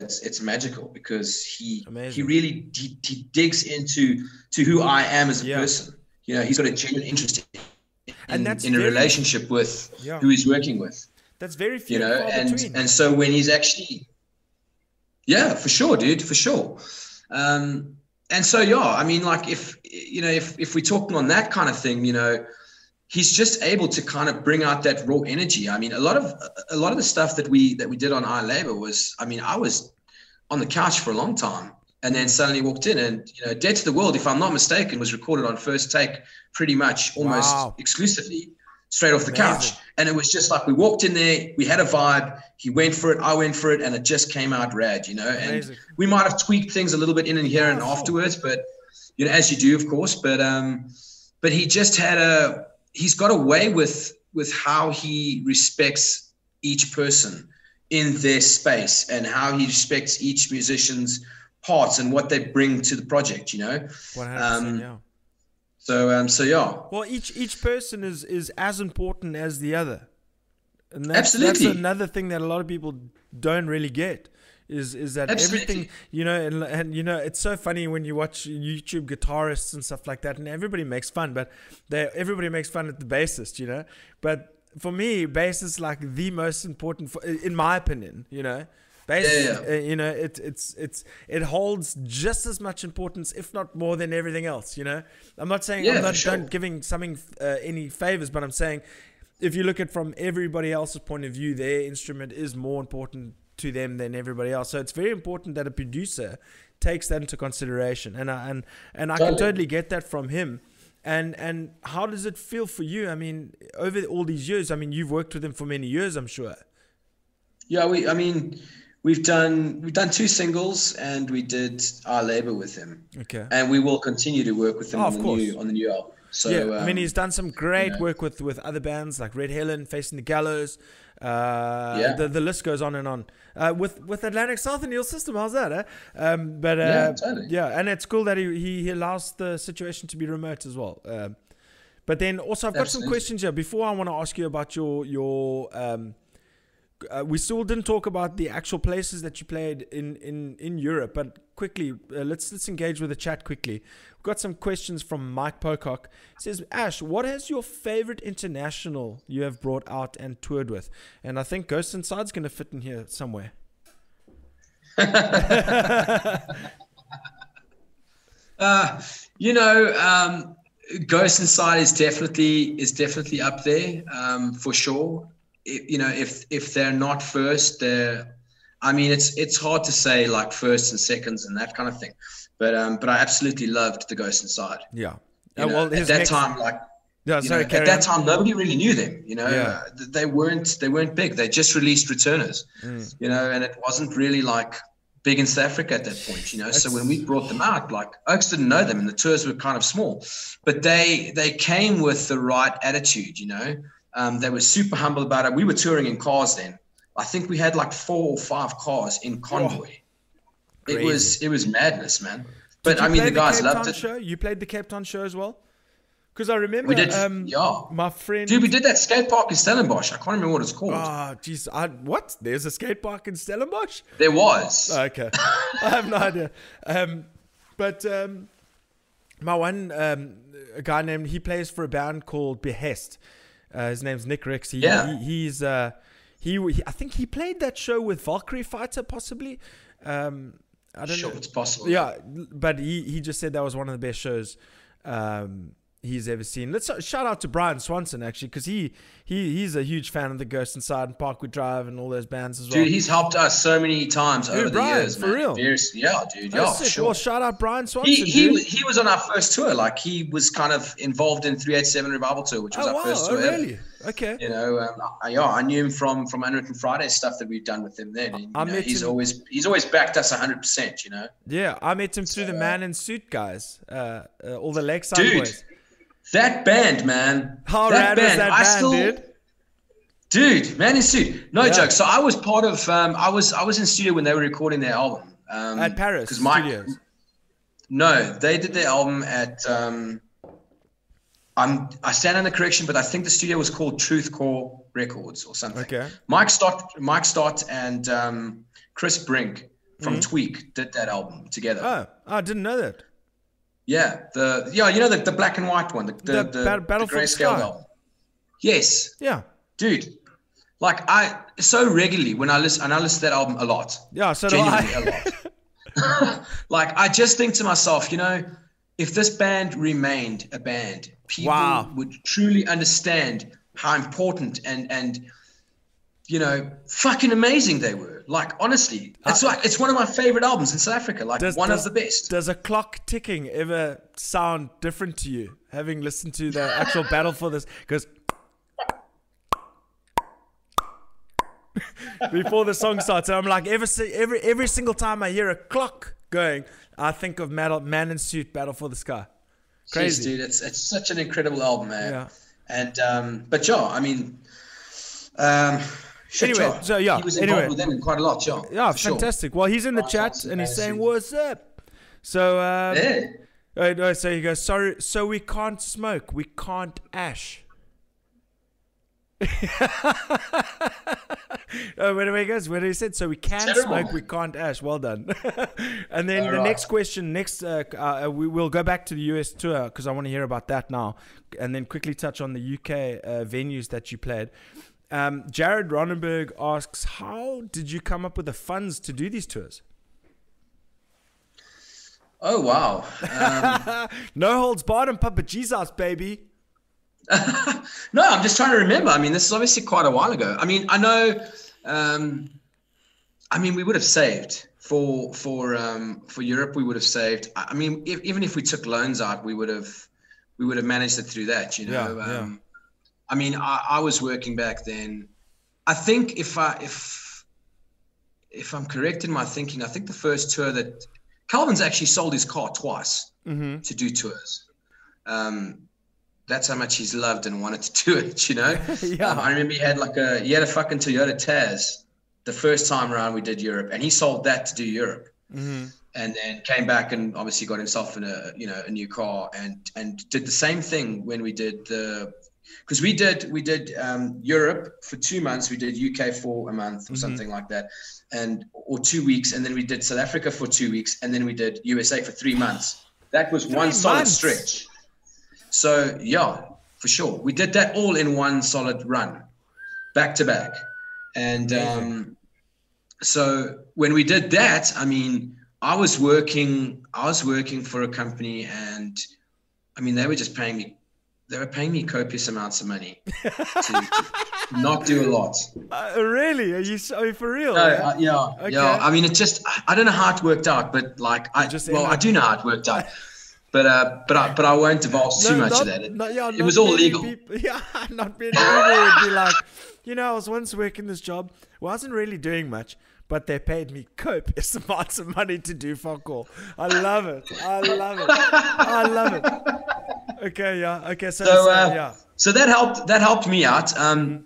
it's, it's magical because he Amazing. he really he, he, digs into to who I am as a yeah. person. You know, he's got a genuine interest in, and that's in very, a relationship with yeah. who he's working with. That's very few. You know, and between. and so when he's actually, yeah, for sure, dude, for sure. Um, and so yeah, I mean, like if you know, if if we're talking on that kind of thing, you know, he's just able to kind of bring out that raw energy. I mean, a lot of a lot of the stuff that we that we did on our labor was, I mean, I was on the couch for a long time, and then suddenly walked in, and you know, Dead to the World, if I'm not mistaken, was recorded on first take, pretty much almost wow. exclusively, straight off the Amazing. couch. And it was just like we walked in there, we had a vibe. He went for it, I went for it, and it just came out rad, you know. Amazing. And we might have tweaked things a little bit in and here and afterwards, but you know, as you do, of course. But um, but he just had a he's got a way with with how he respects each person in their space and how he respects each musician's parts and what they bring to the project you know um, yeah. So um so yeah well each each person is is as important as the other and that's, Absolutely. that's another thing that a lot of people don't really get is is that Absolutely. everything you know and, and you know it's so funny when you watch YouTube guitarists and stuff like that and everybody makes fun but they everybody makes fun at the bassist you know but for me bass is like the most important for, in my opinion you know bass yeah, yeah. Uh, you know it it's it's it holds just as much importance if not more than everything else you know i'm not saying yeah, i'm not sure. giving something uh, any favors but i'm saying if you look at from everybody else's point of view their instrument is more important to them than everybody else. So it's very important that a producer takes that into consideration, and I, and and I totally. can totally get that from him. And and how does it feel for you? I mean, over all these years, I mean, you've worked with him for many years, I'm sure. Yeah, we. I mean, we've done we've done two singles, and we did our labor with him. Okay. And we will continue to work with him oh, on the course. new on the new album. So yeah, um, I mean, um, he's done some great you know. work with with other bands like Red Helen, Facing the Gallows. Uh, yeah. the, the list goes on and on. Uh, with with Atlantic South and Ill System, how's that? Eh? Um, but uh, yeah, totally. yeah, and it's cool that he, he, he allows the situation to be remote as well. Um, but then also, I've got Absolutely. some questions here. Before I want to ask you about your your um, uh, we still didn't talk about the actual places that you played in in in Europe, but quickly uh, let's let's engage with the chat quickly. We've got some questions from Mike Pocock. Says Ash, what is your favorite international you have brought out and toured with? And I think Ghost Inside's going to fit in here somewhere. uh, you know, um, Ghost Inside is definitely is definitely up there um, for sure you know, if if they're not first, they're. I mean, it's it's hard to say like first and seconds and that kind of thing, but um, but I absolutely loved the Ghost Inside. Yeah. You uh, know, well, at that next... time, like yeah, sorry, know, at that time, nobody really knew them. You know, yeah. they weren't they weren't big. They just released Returners. Mm. You know, and it wasn't really like big in South Africa at that point. You know, That's... so when we brought them out, like Oaks didn't know them, and the tours were kind of small, but they they came with the right attitude. You know, um, they were super humble about it. We were touring in cars then. I think we had like four or five cars in convoy. Oh, it was it was madness, man. But I mean, the guys loved it. Show? You played the Cape Town show as well. Because I remember, we did, um, yeah. My friend, dude, we did that skate park in Stellenbosch. I can't remember what it's called. Ah, oh, jeez, what? There's a skate park in Stellenbosch. There was. Okay, I have no idea. Um, but um, my one, um, a guy named he plays for a band called Behest. Uh, his name's Nick Ricks. He, yeah. He, he's uh, he, he, I think he played that show with Valkyrie Fighter possibly. Um, I don't sure, know. it's possible. Yeah, but he, he just said that was one of the best shows um, he's ever seen. Let's uh, shout out to Brian Swanson actually, because he he he's a huge fan of the Ghost Inside and Parkway Drive and all those bands as well. Dude, he's helped us so many times Dude, over Brian, the years, for man. real? Very- yeah, dude. Oh, Yeah, for sure. Well, shout out Brian Swanson. he, he, dude. was- he was on our first tour. Like he was kind of involved in 387 Revival Tour, which was oh our wow! first Oh tour. ever. really? Okay. You know, um, I, yeah, I knew him from from Unwritten Friday stuff that we've done with him. Then, and, I know, met he's him- always he's always backed us 100. percent You know, Yeah, I met him through the Man in Suit guys, uh, uh, all the Lakeside Dude, boys. That band, man. How that was that I band, still- dude? Dude, man in suit. No Yeah. joke. So I was part of. Um, I was I was in studio when they were recording their album. Um, At Paris 'cause Mike- Studios. No, they did their album at. Um, I'm I stand on the correction, but I think the studio was called Truth Core Records or something. Okay. Mike Stott, Mike Stott, and um, Chris Brink from Tweak did that album together. Oh, I didn't know that. Yeah, the yeah, you know the, the black and white one, the the, The the, Bat- Battle the grayscale Sky. Yes, Yeah, dude. Like I so regularly when I listen, and I listen to that album a lot. yeah. So do I. a lot. like I just think to myself, you know, if this band remained a band, people Wow. would truly understand how important and and you know, fucking amazing they were. Like honestly, it's like it's one of my favorite albums in South Africa. Like Uh, Does- one does- of the best. Does a clock ticking ever sound different to you, having listened to the actual battle for this? Because before the song starts, and I'm like, every every every single time I hear a clock going, I think of Metal, Man in Suit, Battle for the Sky. Jeez, Crazy. dude. It's it's such an incredible album, man. Yeah. And um, but yeah, I mean, um, shit, Anyway, yeah. so, yeah, he was involved anyway. with them quite a lot, yeah. Yeah, sure. fantastic. Well, he's in the chat and he's saying, "What's up?" So, um, Yeah. Oh, no, so he goes, sorry, so we can't smoke, we can't ash. oh, where do he goes? Where do he said? So we can Terrible. smoke, we can't ash. Well done. and then All the right. next question, next, uh, uh, we will go back to the US tour because I want to hear about that now, and then quickly touch on the UK uh, venues that you played. Um, Jared Ronenberg asks, how did you come up with the funds to do these tours? Oh wow. Um, No holds barred and Papa Jesus, baby. no, I'm just trying to remember. I mean, this is obviously quite a while ago. I mean, I know. Um, I mean, we would have saved for for um, for Europe. We would have saved. I mean, if, even if we took loans out, we would have we would have managed it through that. You know. Yeah, yeah. I mean, I, I was working back then. I think if I if if I'm correct in my thinking, I think the first tour that Calvin's actually sold his car twice Mm-hmm. to do tours. Um, that's how much he's loved and wanted to do it, you know. Yeah. Um, I remember he had like a he had a fucking Toyota Tazz the first time around we did Europe, and he sold that to do Europe, Mm-hmm. and then came back and obviously got himself in a you know a new car and and did the same thing when we did the because we did we did um, Europe for two months, we did UK for a month or Mhm. something like that, and or two weeks, and then we did South Africa for two weeks, and then we did USA for three months. That was one solid months? stretch. So yeah, for sure, we did that all in one solid run, back to back, and um, so when we did that, I mean, I was working, I was working for a company, and I mean, they were just paying me, they were paying me copious amounts of money to, not do a lot. Uh, really? Are you so for real? No, yeah? uh, yeah, Okay. yeah. I mean, it just, I don't know how it worked out, but like, I just well, I do know how it worked out, but uh, but I, but I won't divulge too much not- of that. It, yeah, it was all legal. People, yeah, not many people would be like, you know, I was once working this job, wasn't really doing much, but they paid me copious amounts of money to do fuck all. I love it. I love it. I love it. Okay, yeah. Okay, so, So, uh, yeah. So that helped. That helped me out. Um,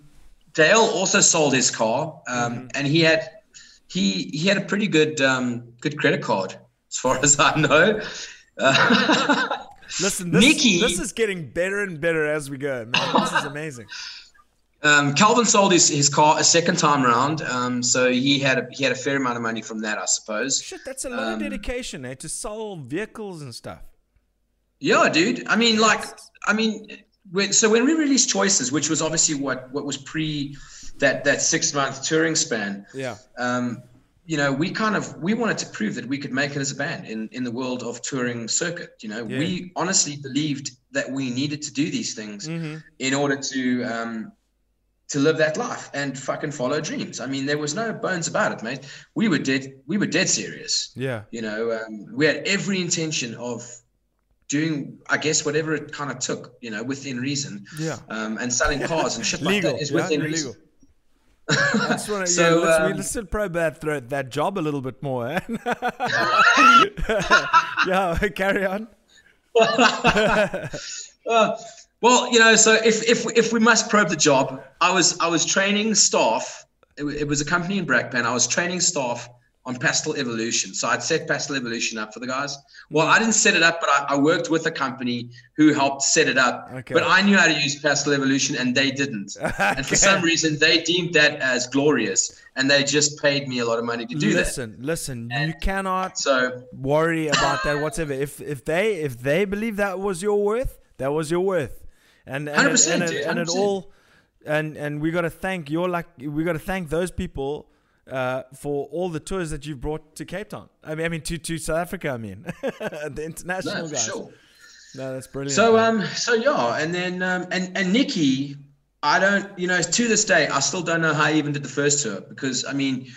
Dale also sold his car, um, Mm-hmm. and he had he he had a pretty good um, good credit card, as far as I know. Uh, Listen, this, Nikki- this is getting better and better as we go, man. This is amazing. um, Calvin sold his, his car a second time round, um, so he had a, he had a fair amount of money from that, I suppose. Shit, that's a lot of Um, dedication, eh? To sell vehicles and stuff. Yeah, dude. I mean, like, I mean, when, so when we released Choices, which was obviously what what was pre that that six month touring span, Yeah. um, you know, we kind of we wanted to prove that we could make it as a band in in the world of touring circuit. You know, Yeah. we honestly believed that we needed to do these things Mm-hmm. in order to um, to live that life and fucking follow dreams. I mean, there was no bones about it, mate. We were dead. We were dead serious. Yeah. You know, um, we had every intention of doing, I guess, whatever it kind of took. You know, within reason, Yeah. um, and selling cars and shit like that is yeah, within legal. reason. I just want So, yeah, let's, we- um, let's still probe that, thro- that job a little bit more. Eh? yeah, carry on. Uh, well, you know, so if if if we must probe the job, I was I was training staff. It, it was a company in Brakpan. I was training staff on Pastel Evolution. So I'd set Pastel Evolution up for the guys. Well, I didn't set it up, but I, I worked with a company who helped set it up. Okay. But I knew how to use Pastel Evolution, and they didn't. And for some reason, they deemed that as glorious, and they just paid me a lot of money to do that. listen, listen, you cannot. So worry about that whatsoever. If if they if they believe that was your worth, that was your worth, and and, 100%, and, it, dude, and it all, and and we got to thank your like we got to thank those people. Uh, for all the tours that you've brought to Cape Town, I mean, I mean to, to South Africa. I mean, the international no, guys. sure. No, that's brilliant. So um, so yeah, and then um, and and Nikki, I don't, you know, to this day, I still don't know how he even did the first tour because I mean,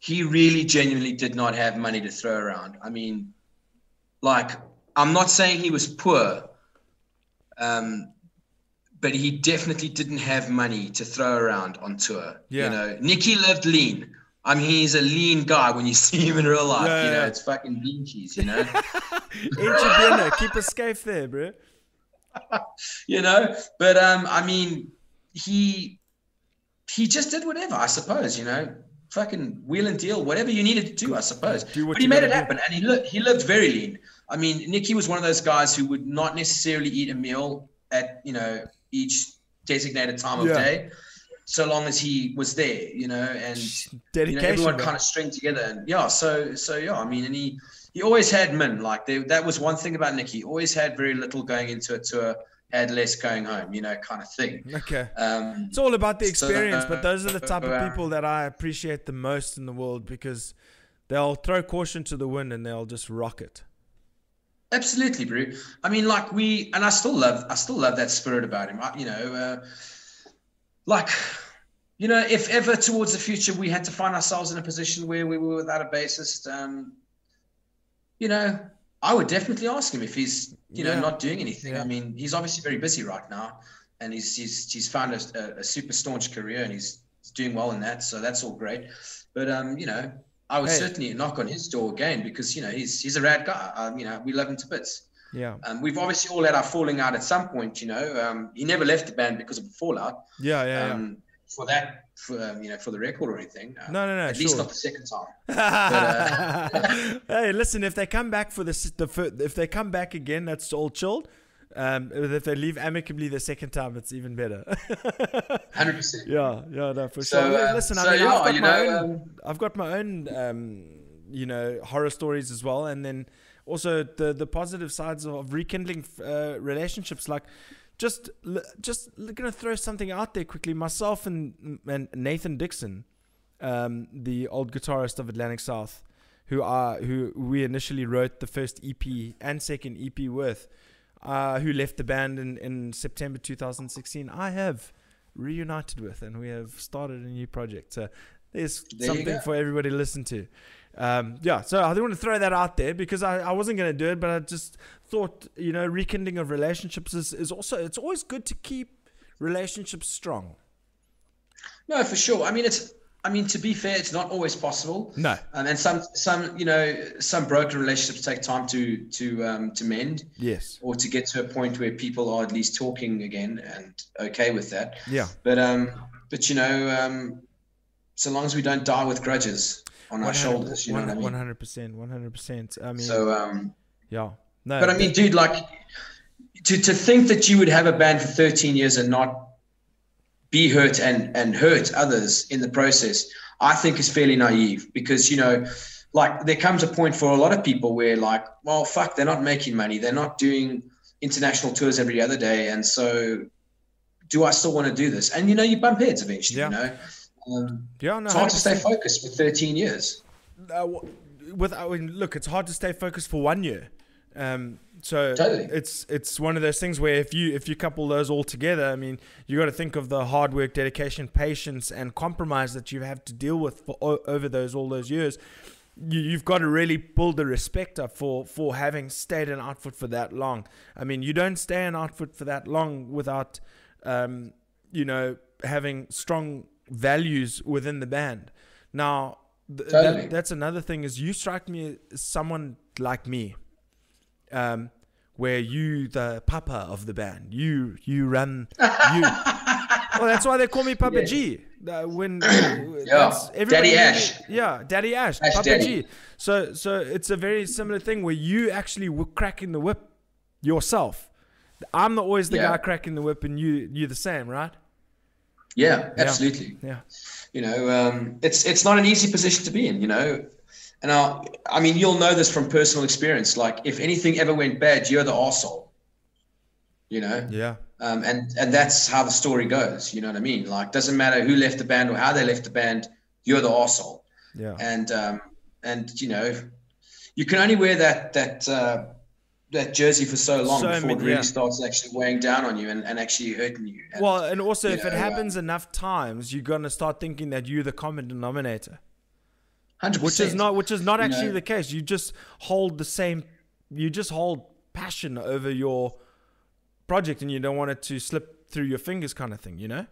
he really genuinely did not have money to throw around. I mean, like I'm not saying he was poor, um, but he definitely didn't have money to throw around on tour. Yeah. You know, Nikki lived lean. I mean, he's a lean guy when you see him in real life. Yeah, you know, yeah. it's fucking lean cheese. You know. Eat your dinner. Keep a scafe there, bro. you know but um i mean he he just did whatever i suppose you know fucking wheel and deal whatever you needed to do i suppose Do but he made it do. happen and he looked he lived very lean i mean nicky was one of those guys who would not necessarily eat a meal at you know each designated time of Yeah. day so long as he was there you know and you know, everyone kind of string together and yeah so so yeah i mean and he he always had min like they, that was one thing about nicky always had very little going into a tour had less going home you know kind of thing Okay. um It's all about the So, experience, but those are the type of uh, people that I appreciate the most in the world because they'll throw caution to the wind and they'll just rock it. Absolutely bro i mean like we and i still love i still love that spirit about him I, you know uh, like you know if ever towards the future we had to find ourselves in a position where we were without a bassist um you know i would definitely ask him if he's you know Yeah. not doing anything Yeah. i mean he's obviously very busy right now and he's he's he's found a, a, a super staunch career and he's, he's doing well in that so that's all great but um you know i would Hey. certainly knock on his door again because you know he's he's a rad guy um, you know we love him to bits Yeah. um, we've obviously all had our falling out at some point, you know. Um, he never left the band because of a fallout. Yeah, yeah, yeah. Um, For that, for um, you know, for the record or anything. Uh, No, no, no, At least not the second time. hey, listen, if they come back for the, the if they come back again, that's all chilled. Um, if they leave amicably the second time, it's even better. Hundred percent. yeah, yeah, no, for So, sure. uh, listen, I so mean, yeah, I've got you my know, own, um, I've got my own, um, you know, horror stories as well, and then also the the positive sides of, of rekindling uh, relationships. Like, just just gonna throw something out there quickly. Myself and and Nathan Dixon, um, the old guitarist of Atlantic South, who are who we initially wrote the first EP and second EP with, uh, who left the band in in September 2016. I have reunited with, and we have started a new project. So there's There something for everybody to listen to. Um, yeah, so I didn't want to throw that out there because I, I wasn't going to do it, but I just thought, you know, rekindling of relationships is, is also, it's always good to keep relationships strong. No, for sure. I mean, it's. I mean, to be fair, it's not always possible. No. Um, and some, some, you know, some broken relationships take time to to um, to mend Yes. or to get to a point where people are at least talking again and okay with that. Yeah. But um, but you know, um, so long as we don't die with grudges on our shoulders, you know what I mean. 100%. 100%. I mean, So um, yeah. No. but I mean, dude, like to to think that you would have a band for 13 years and not be hurt and and hurt others in the process, I think is fairly naive because you know. Like there comes a point for a lot of people where like, well, fuck, they're not making money. They're not doing international tours every other day, and so do I still want to do this? And you know, you bump heads eventually. Yeah. You know, um, yeah, no, it's hard to stay focused for 13 years. uh, with I mean, look, it's hard to stay focused for one year. Um, so Totally. it's it's one of those things where if you if you couple those all together, I mean, you got to think of the hard work, dedication, patience, and compromise that you have to deal with for o- over those all those years. You, you've got to really build the respect up for for having stayed in outfit for that long. I mean, you don't stay in outfit for that long without, um, you know, having strong values within the band. Now, th- Totally. that, that's another thing is you strike me as someone like me um, where you the papa of the band you you run you well that's why they call me papa Yeah. g uh, when everybody Daddy Ash. yeah daddy ash, Ash papa Daddy. g so so it's a very similar thing where you actually were cracking the whip yourself i'm not always the Yeah. guy cracking the whip and you you're the same right Yeah, absolutely. yeah You know, um, it's it's not an easy position to be in. You know, and I, I mean, you'll know this from personal experience. Like, if anything ever went bad, you're the asshole. You know, yeah um, and and that's how the story goes. You know what I mean? Like, doesn't matter who left the band or how they left the band, you're the asshole. yeah And um, and you know, you can only wear that that uh, that jersey for so long So before many- it really yeah. starts actually weighing down on you and, and actually hurting you. And, well and also if it know, happens enough times you're going to start thinking that you're the common denominator 100%. which is not which is not You actually know. the case you just hold the same you just hold passion over your project and you don't want it to slip through your fingers kind of thing you know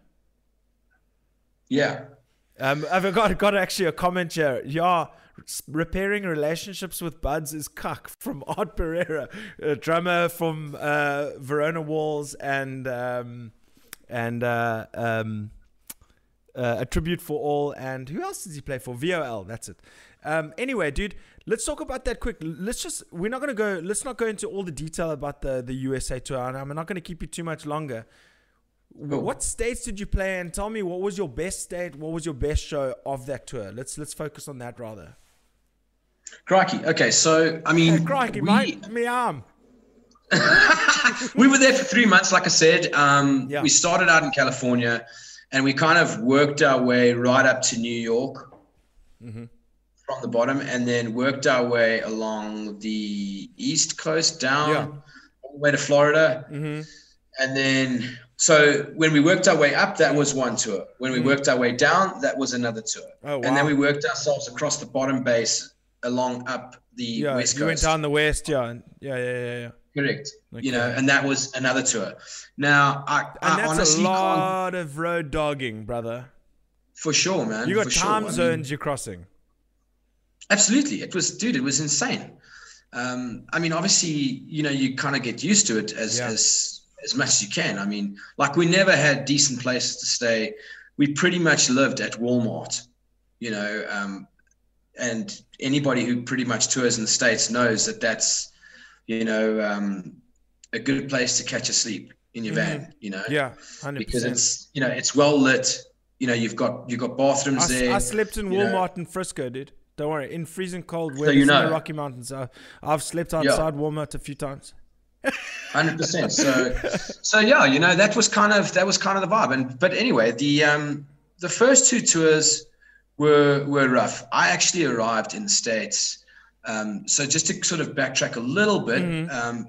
Yeah. um, I've got got actually a comment here. Yeah, repairing relationships with buds is cuck from Art Pereira, a drummer from uh, Verona Walls, and um, and uh, um, uh, a tribute for all. And who else does he play for? VOL. That's it. Um, anyway, dude, let's talk about that quick. Let's just we're not gonna go. Let's not go into all the detail about the the USA tour. And I'm not gonna keep you too much longer. Cool. What states did you play in? Tell me what was your best state? What was your best show of that tour? Let's let's focus on that rather. Crikey. Okay. So, I mean, Hey, crikey, we, mate, me arm. we were there for three months, like I said. Um, Yeah. We started out in California and we kind of worked our way right up to New York Mm-hmm. from the bottom and then worked our way along the East Coast down Yeah. all the way to Florida. Mm-hmm. And then, so when we worked our way up, that was one tour. When we worked our way down, that was another tour. Oh, wow. And then we worked ourselves across the bottom base along up the Yeah, west you coast. went down the west. Yeah, yeah, yeah, yeah, yeah. Correct. Okay. You know, and that was another tour. Now, I, And I that's honestly a can't, lot of road dogging, brother. for sure, man. You got for sure. time I mean, zones you're crossing. absolutely. It was, dude, it was insane. Um, I mean, obviously, you know, you kind of get used to it as, Yeah. as, as much as you can. I mean, like we never had decent places to stay. We pretty much lived at Walmart, you know, um, and anybody who pretty much tours in the States knows that that's, you know, um, a good place to catch a sleep in your van, you know? Mm-hmm. Yeah, hundred because it's you know it's well lit. You know you've got you've got bathrooms I, there. I slept in you know. Walmart in Frisco, dude. Don't worry, in freezing cold weather you in the. Rocky Mountains. I, I've slept outside Walmart a few times. Hundred percent. So so yeah, you know that was kind of that was kind of the vibe. And but anyway, the um the first two tours were were rough. I actually arrived in the states. Um, so just to sort of backtrack a little bit, Mm-hmm. um,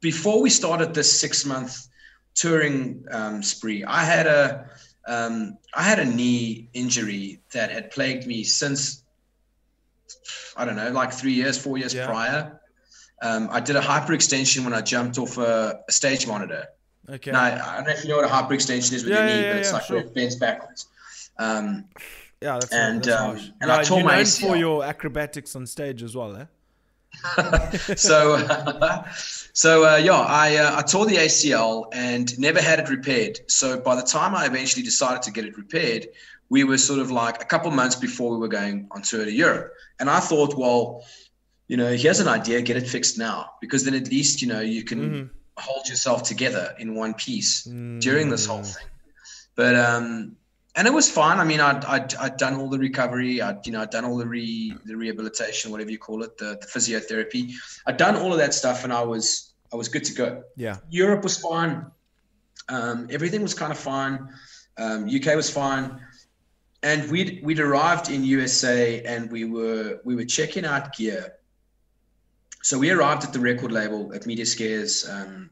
before we started this six month touring um, spree, I had a um, I had a knee injury that had plagued me since I don't know, like three years, four years Yeah. prior. Um, I did a hyperextension when I jumped off a, a stage monitor. Okay. Now, I don't know if you know what a hyperextension is with Yeah, your knee, yeah, but it's like sure. it bends backwards. Yeah, that's, and, that's um, harsh. and I tore my known for your acrobatics on stage as well, eh? so, so uh, yeah, I uh, I tore the ACL and never had it repaired. So by the time I eventually decided to get it repaired, we were sort of like a couple months before we were going on tour to Europe. And I thought, well, you know, here's an idea, get it fixed now, because then at least you know you can Mm-hmm. hold yourself together in one piece during this whole thing. But um, and it was fine. I mean, I'd, I'd, I'd done all the recovery. I'd, you know, I'd done all the re, the rehabilitation, whatever you call it, the, the physiotherapy. I'd done all of that stuff, and I was, I was good to go. Yeah. Europe was fine. Um, everything was kind of fine. Um, UK was fine. and we'd we'd arrived in USA and we were we were checking out gear. So we arrived at the record label at Mediaskares um,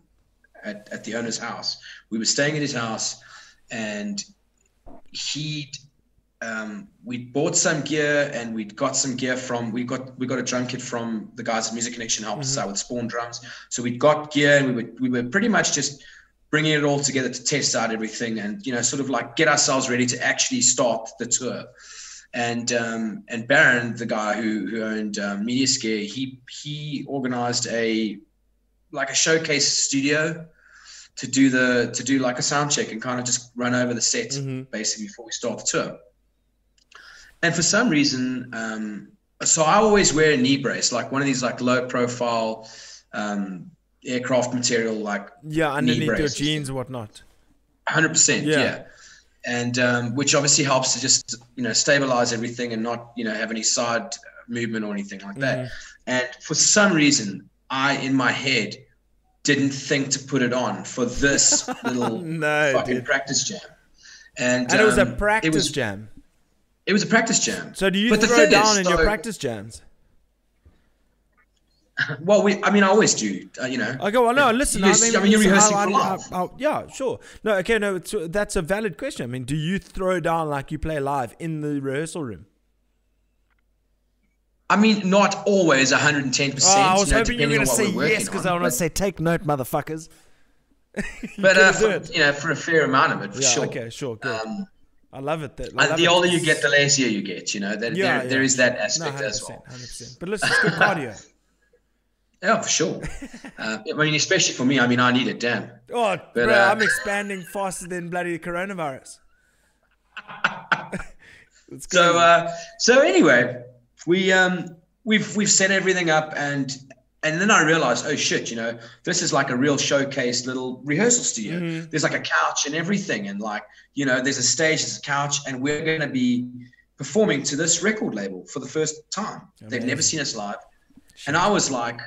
at, at the owner's house. We were staying at his house and he'd um, we bought some gear and we'd got some gear from we got we got a drum kit from the guys at Music Connection helped us out with Spaun drums. So we'd got gear and we were we were pretty much just bringing it all together to test out everything and you know sort of like get ourselves ready to actually start the tour. And um, and Baron, the guy who who owned um, Mediaskare, he he organized a like a showcase studio to do the to do like a sound check and kind of just run over the set Mhm. basically before we start the tour. And for some reason, um, so I always wear a knee brace, like one of these like low profile um, aircraft material, like Yeah, underneath your jeans and whatnot. 100%. Yeah. Yeah. And um, which obviously helps to just you know stabilize everything and not you know have any side movement or anything like that. And for some reason, I in my head didn't think to put it on for this little No, fucking dude. practice jam. And, And it was a um, practice It was, jam. it was a practice jam. So do you but throw thing is, down in your practice jams? Well, we, I mean, I always do. Uh, you know. Okay, well, no, listen. I mean, I mean, you're rehearsing I- for live. I- yeah, sure. No, okay, no, it's, that's a valid question. I mean, do you throw down like you play live in the rehearsal room? I mean, not always 110. percent Oh, I was you know, hoping you were depending going on to what say yes because. I want to say take note, motherfuckers. But uh, for, you know, for a fair amount of it, for Yeah, sure. okay, sure, good. Um, I love it. That, I love the it. older you get, the lazier you get. You know, there, Yeah, there, there yeah. is that no, aspect 100%, as well. 100%. But listen, it's good cardio. Yeah, for sure. uh, I mean, especially for me. I mean, I need it. Damn. Oh, But, bro, uh, I'm expanding faster than bloody coronavirus. So, uh, so anyway, we um, we've we've set everything up, and and then I realized, oh shit, you know, this is like a real showcase little rehearsal studio. Mhm. There's like a couch and everything, and like you know, there's a stage, there's a couch, and we're going to be performing to this record label for the first time. They've never seen us live, and I was like,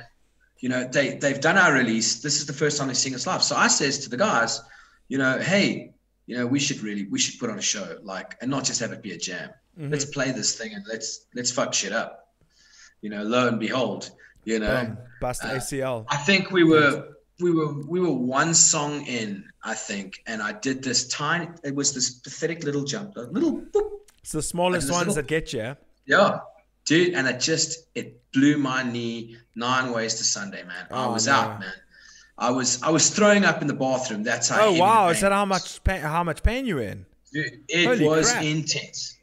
you know, they they've done our release. This is the first time they've seen us live. So I says to the guys, you know, hey, you know, we should really we should put on a show, like, and not just have it be a jam Mhm. let's play this thing and let's let's fuck shit up you know lo and behold you know Boom, bust uh, ACL. i think we were we were we were one song in i think and i did this tiny it was this pathetic little jump a little boop, It's the smallest ones little- that get you. yeah dude and it just it blew my knee nine ways to sunday man i Oh, was no. out man i was i was throwing up in the bathroom that's how Oh wow! Is that how much pain, how much pain you in? Dude, it Holy was crap. intense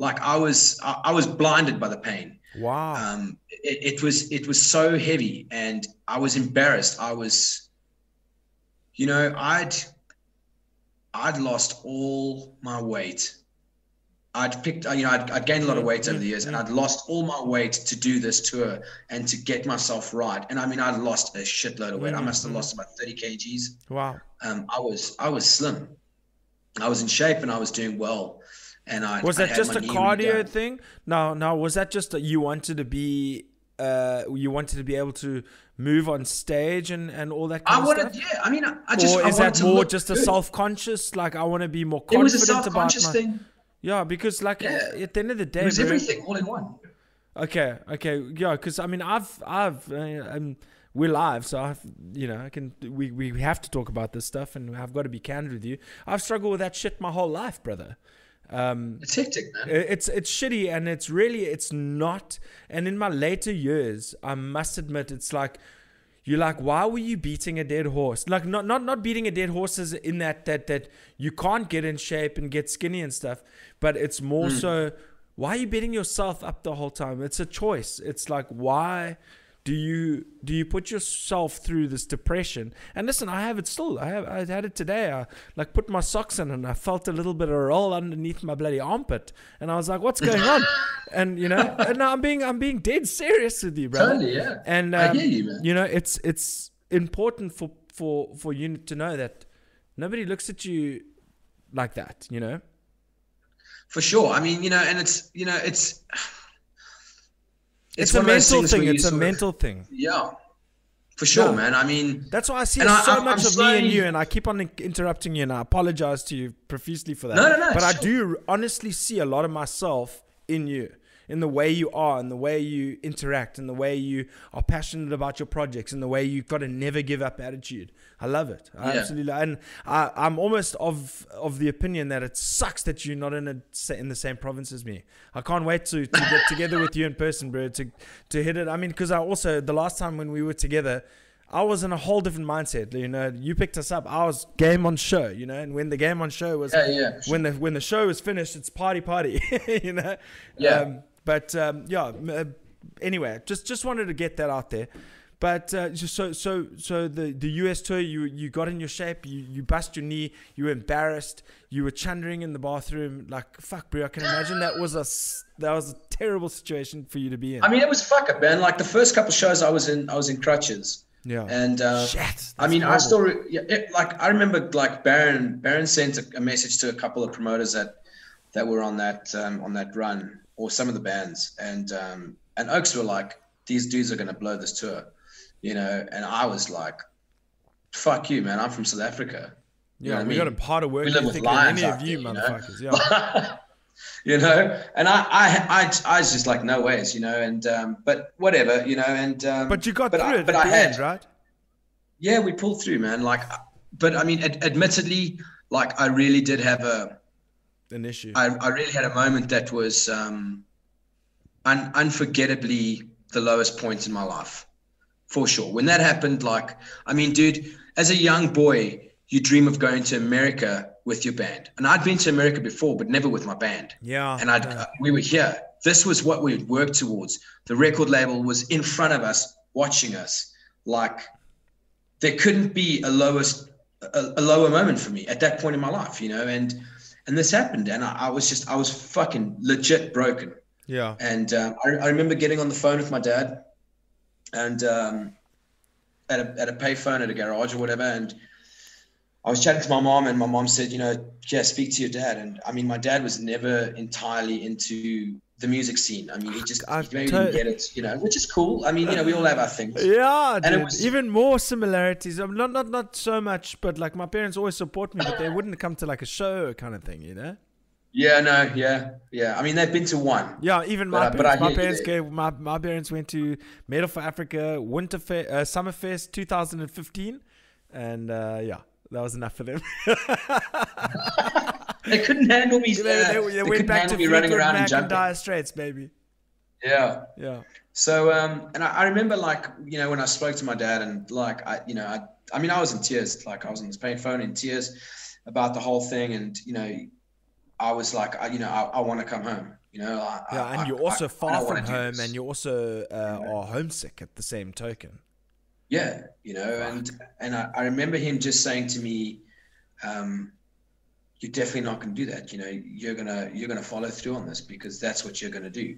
like i was I, I was blinded by the pain. Wow. um, it, it was it was so heavy and i was embarrassed. I was you know i'd i'd lost all my weight. I'd picked you know i'd, I'd gained a lot of weight over the years and i'd lost all my weight to do this tour and to get myself right. And i mean i'd lost a shitload of weight. I must have lost about 30 kgs. Wow. um, i was i was slim. I was in shape and i was doing well and i Was that had just a cardio thing? No, no. Was that just that you wanted to be, uh, you wanted to be able to move on stage and and all that i kind of wanted stuff? yeah i mean i, I just or I is that to more just a self-conscious? Like I want to be more it was confident a about my. thing Yeah, because like Yeah. at the end of the day, It was bro- everything all in one. Okay, okay, yeah, because I mean, I've, I've, uh, um, we're live, so I've, you know, I can, we, we have to talk about this stuff, and I've got to be candid with you. I've struggled with that shit my whole life, brother. Um, It's hectic, man. it's it's shitty, and it's really, it's not. And in my later years, I must admit, it's like. You're like, why were you beating a dead horse? Like, not not not beating a dead horse is in that that that you can't get in shape and get skinny and stuff, but it's more so, why are you beating yourself up the whole time? It's a choice. It's like, why do you do you put yourself through this depression? And listen, I have it still. I have I had it today. I like put my socks in and I felt a little bit of a roll underneath my bloody armpit, and I was like, what's going on? And you know, and now I'm being I'm being dead serious with you, bro Totally, yeah. And I um, hear you, man. You know, it's it's important for for for you to know that nobody looks at you like that. You know. For sure. I mean, you know, and it's you know, it's It's, one a mental thing. It's a sort of- mental thing. yeah. for sure, Yeah. man. I mean, That's why I see so I- I'm- much I'm of me and you, and I keep on interrupting you, and I apologize to you profusely for that. No, no, no, But I do honestly see a lot of myself in you, in the way you are, in the way you interact, in the way you are passionate about your projects, in the way you've got a never give up attitude. I love it. I Yeah. absolutely, and I, I'm almost of of the opinion that it sucks that you're not in a in the same province as me. I can't wait to, to get together with you in person, bro. To to hit it. I mean, because I also the last time when we were together. I was in a whole different mindset. You know, you picked us up. I was game on show. You know, and when the game on show was, Yeah, yeah, when the when the show was finished, it's party party. you know. Yeah. Um, but um, yeah. Uh, anyway, just just wanted to get that out there. But uh, so so so the the US tour, you you got in your shape. You you bust your knee. You were embarrassed. You were chundering in the bathroom. Like fuck, bro. I can imagine that was a that was a terrible situation for you to be in. I mean, it was fuck up, man. Like the first couple shows I was in, I was in crutches, yeah. and uh, Shit. I mean, I still re- yeah, it, like I remember like Baron Baron sent a, a message to a couple of promoters that that were on that um, on that run or some of the bands, and um, and Oaks were like, these dudes are gonna blow this tour, you know, and I was like, fuck you, man. I'm from South Africa. You know Yeah, I we got mean? a part of work We live with lions any of you you know? Yeah. you know, and I, I, I, I was just like, no ways, you know, and um, but whatever, you know, and um, But you got but through I, it but I had, end, right? yeah, we pulled through, man. Like, but I mean, ad- admittedly, like I really did have a, An issue. I, I really had a moment that was um, un- unforgettably the lowest point in my life, for sure. When that happened, like, I mean, dude, as a young boy, you dream of going to America with your band, and I'd been to America before, but never with my band yeah. and I'd, uh, we were here. This was what we would worked towards. The record label was in front of us, watching us. Like there couldn't be a lowest, a, a lower moment for me at that point in my life, you know. And and this happened, and I, I was just, I was fucking legit broken. yeah. And um, I, I remember getting on the phone with my dad, and um, at a at a payphone at a garage or whatever, and I was chatting to my mom, and my mom said, you know, yeah, speak to your dad. And I mean, my dad was never entirely into the music scene. I mean, he just I maybe tot- get it, you know, which is cool. I mean, you know, we all have our things. Yeah, And it dude. was- even more similarities. Um, not not not so much, but like my parents always support me, but they wouldn't come to like a show kind of thing, you know. Yeah, no, yeah, yeah. I mean, they've been to one. Yeah, even my but parents. My parents gave my my parents went to Metal for Africa Winter Fe- uh, Summerfest 2015, and uh, yeah, that was enough for them. They couldn't handle me. they, they, they they went back to me running around Mac and jumping. Dire Straits, baby. Yeah. Yeah, So, um, and I, I remember like, you know, when I spoke to my dad and like, I, you know, I, I mean, I was in tears, like I was on this pain phone in tears about the whole thing. And, you know, I was like, I, you know, I, I want to come home, you know? I, yeah, I, and you're also far from home, and you're also uh, are homesick at the same token. Yeah, you know, and, and I, I remember him just saying to me, um, you're definitely not going to do that. You know, you're going to, you're to follow through on this because that's what you're going to do.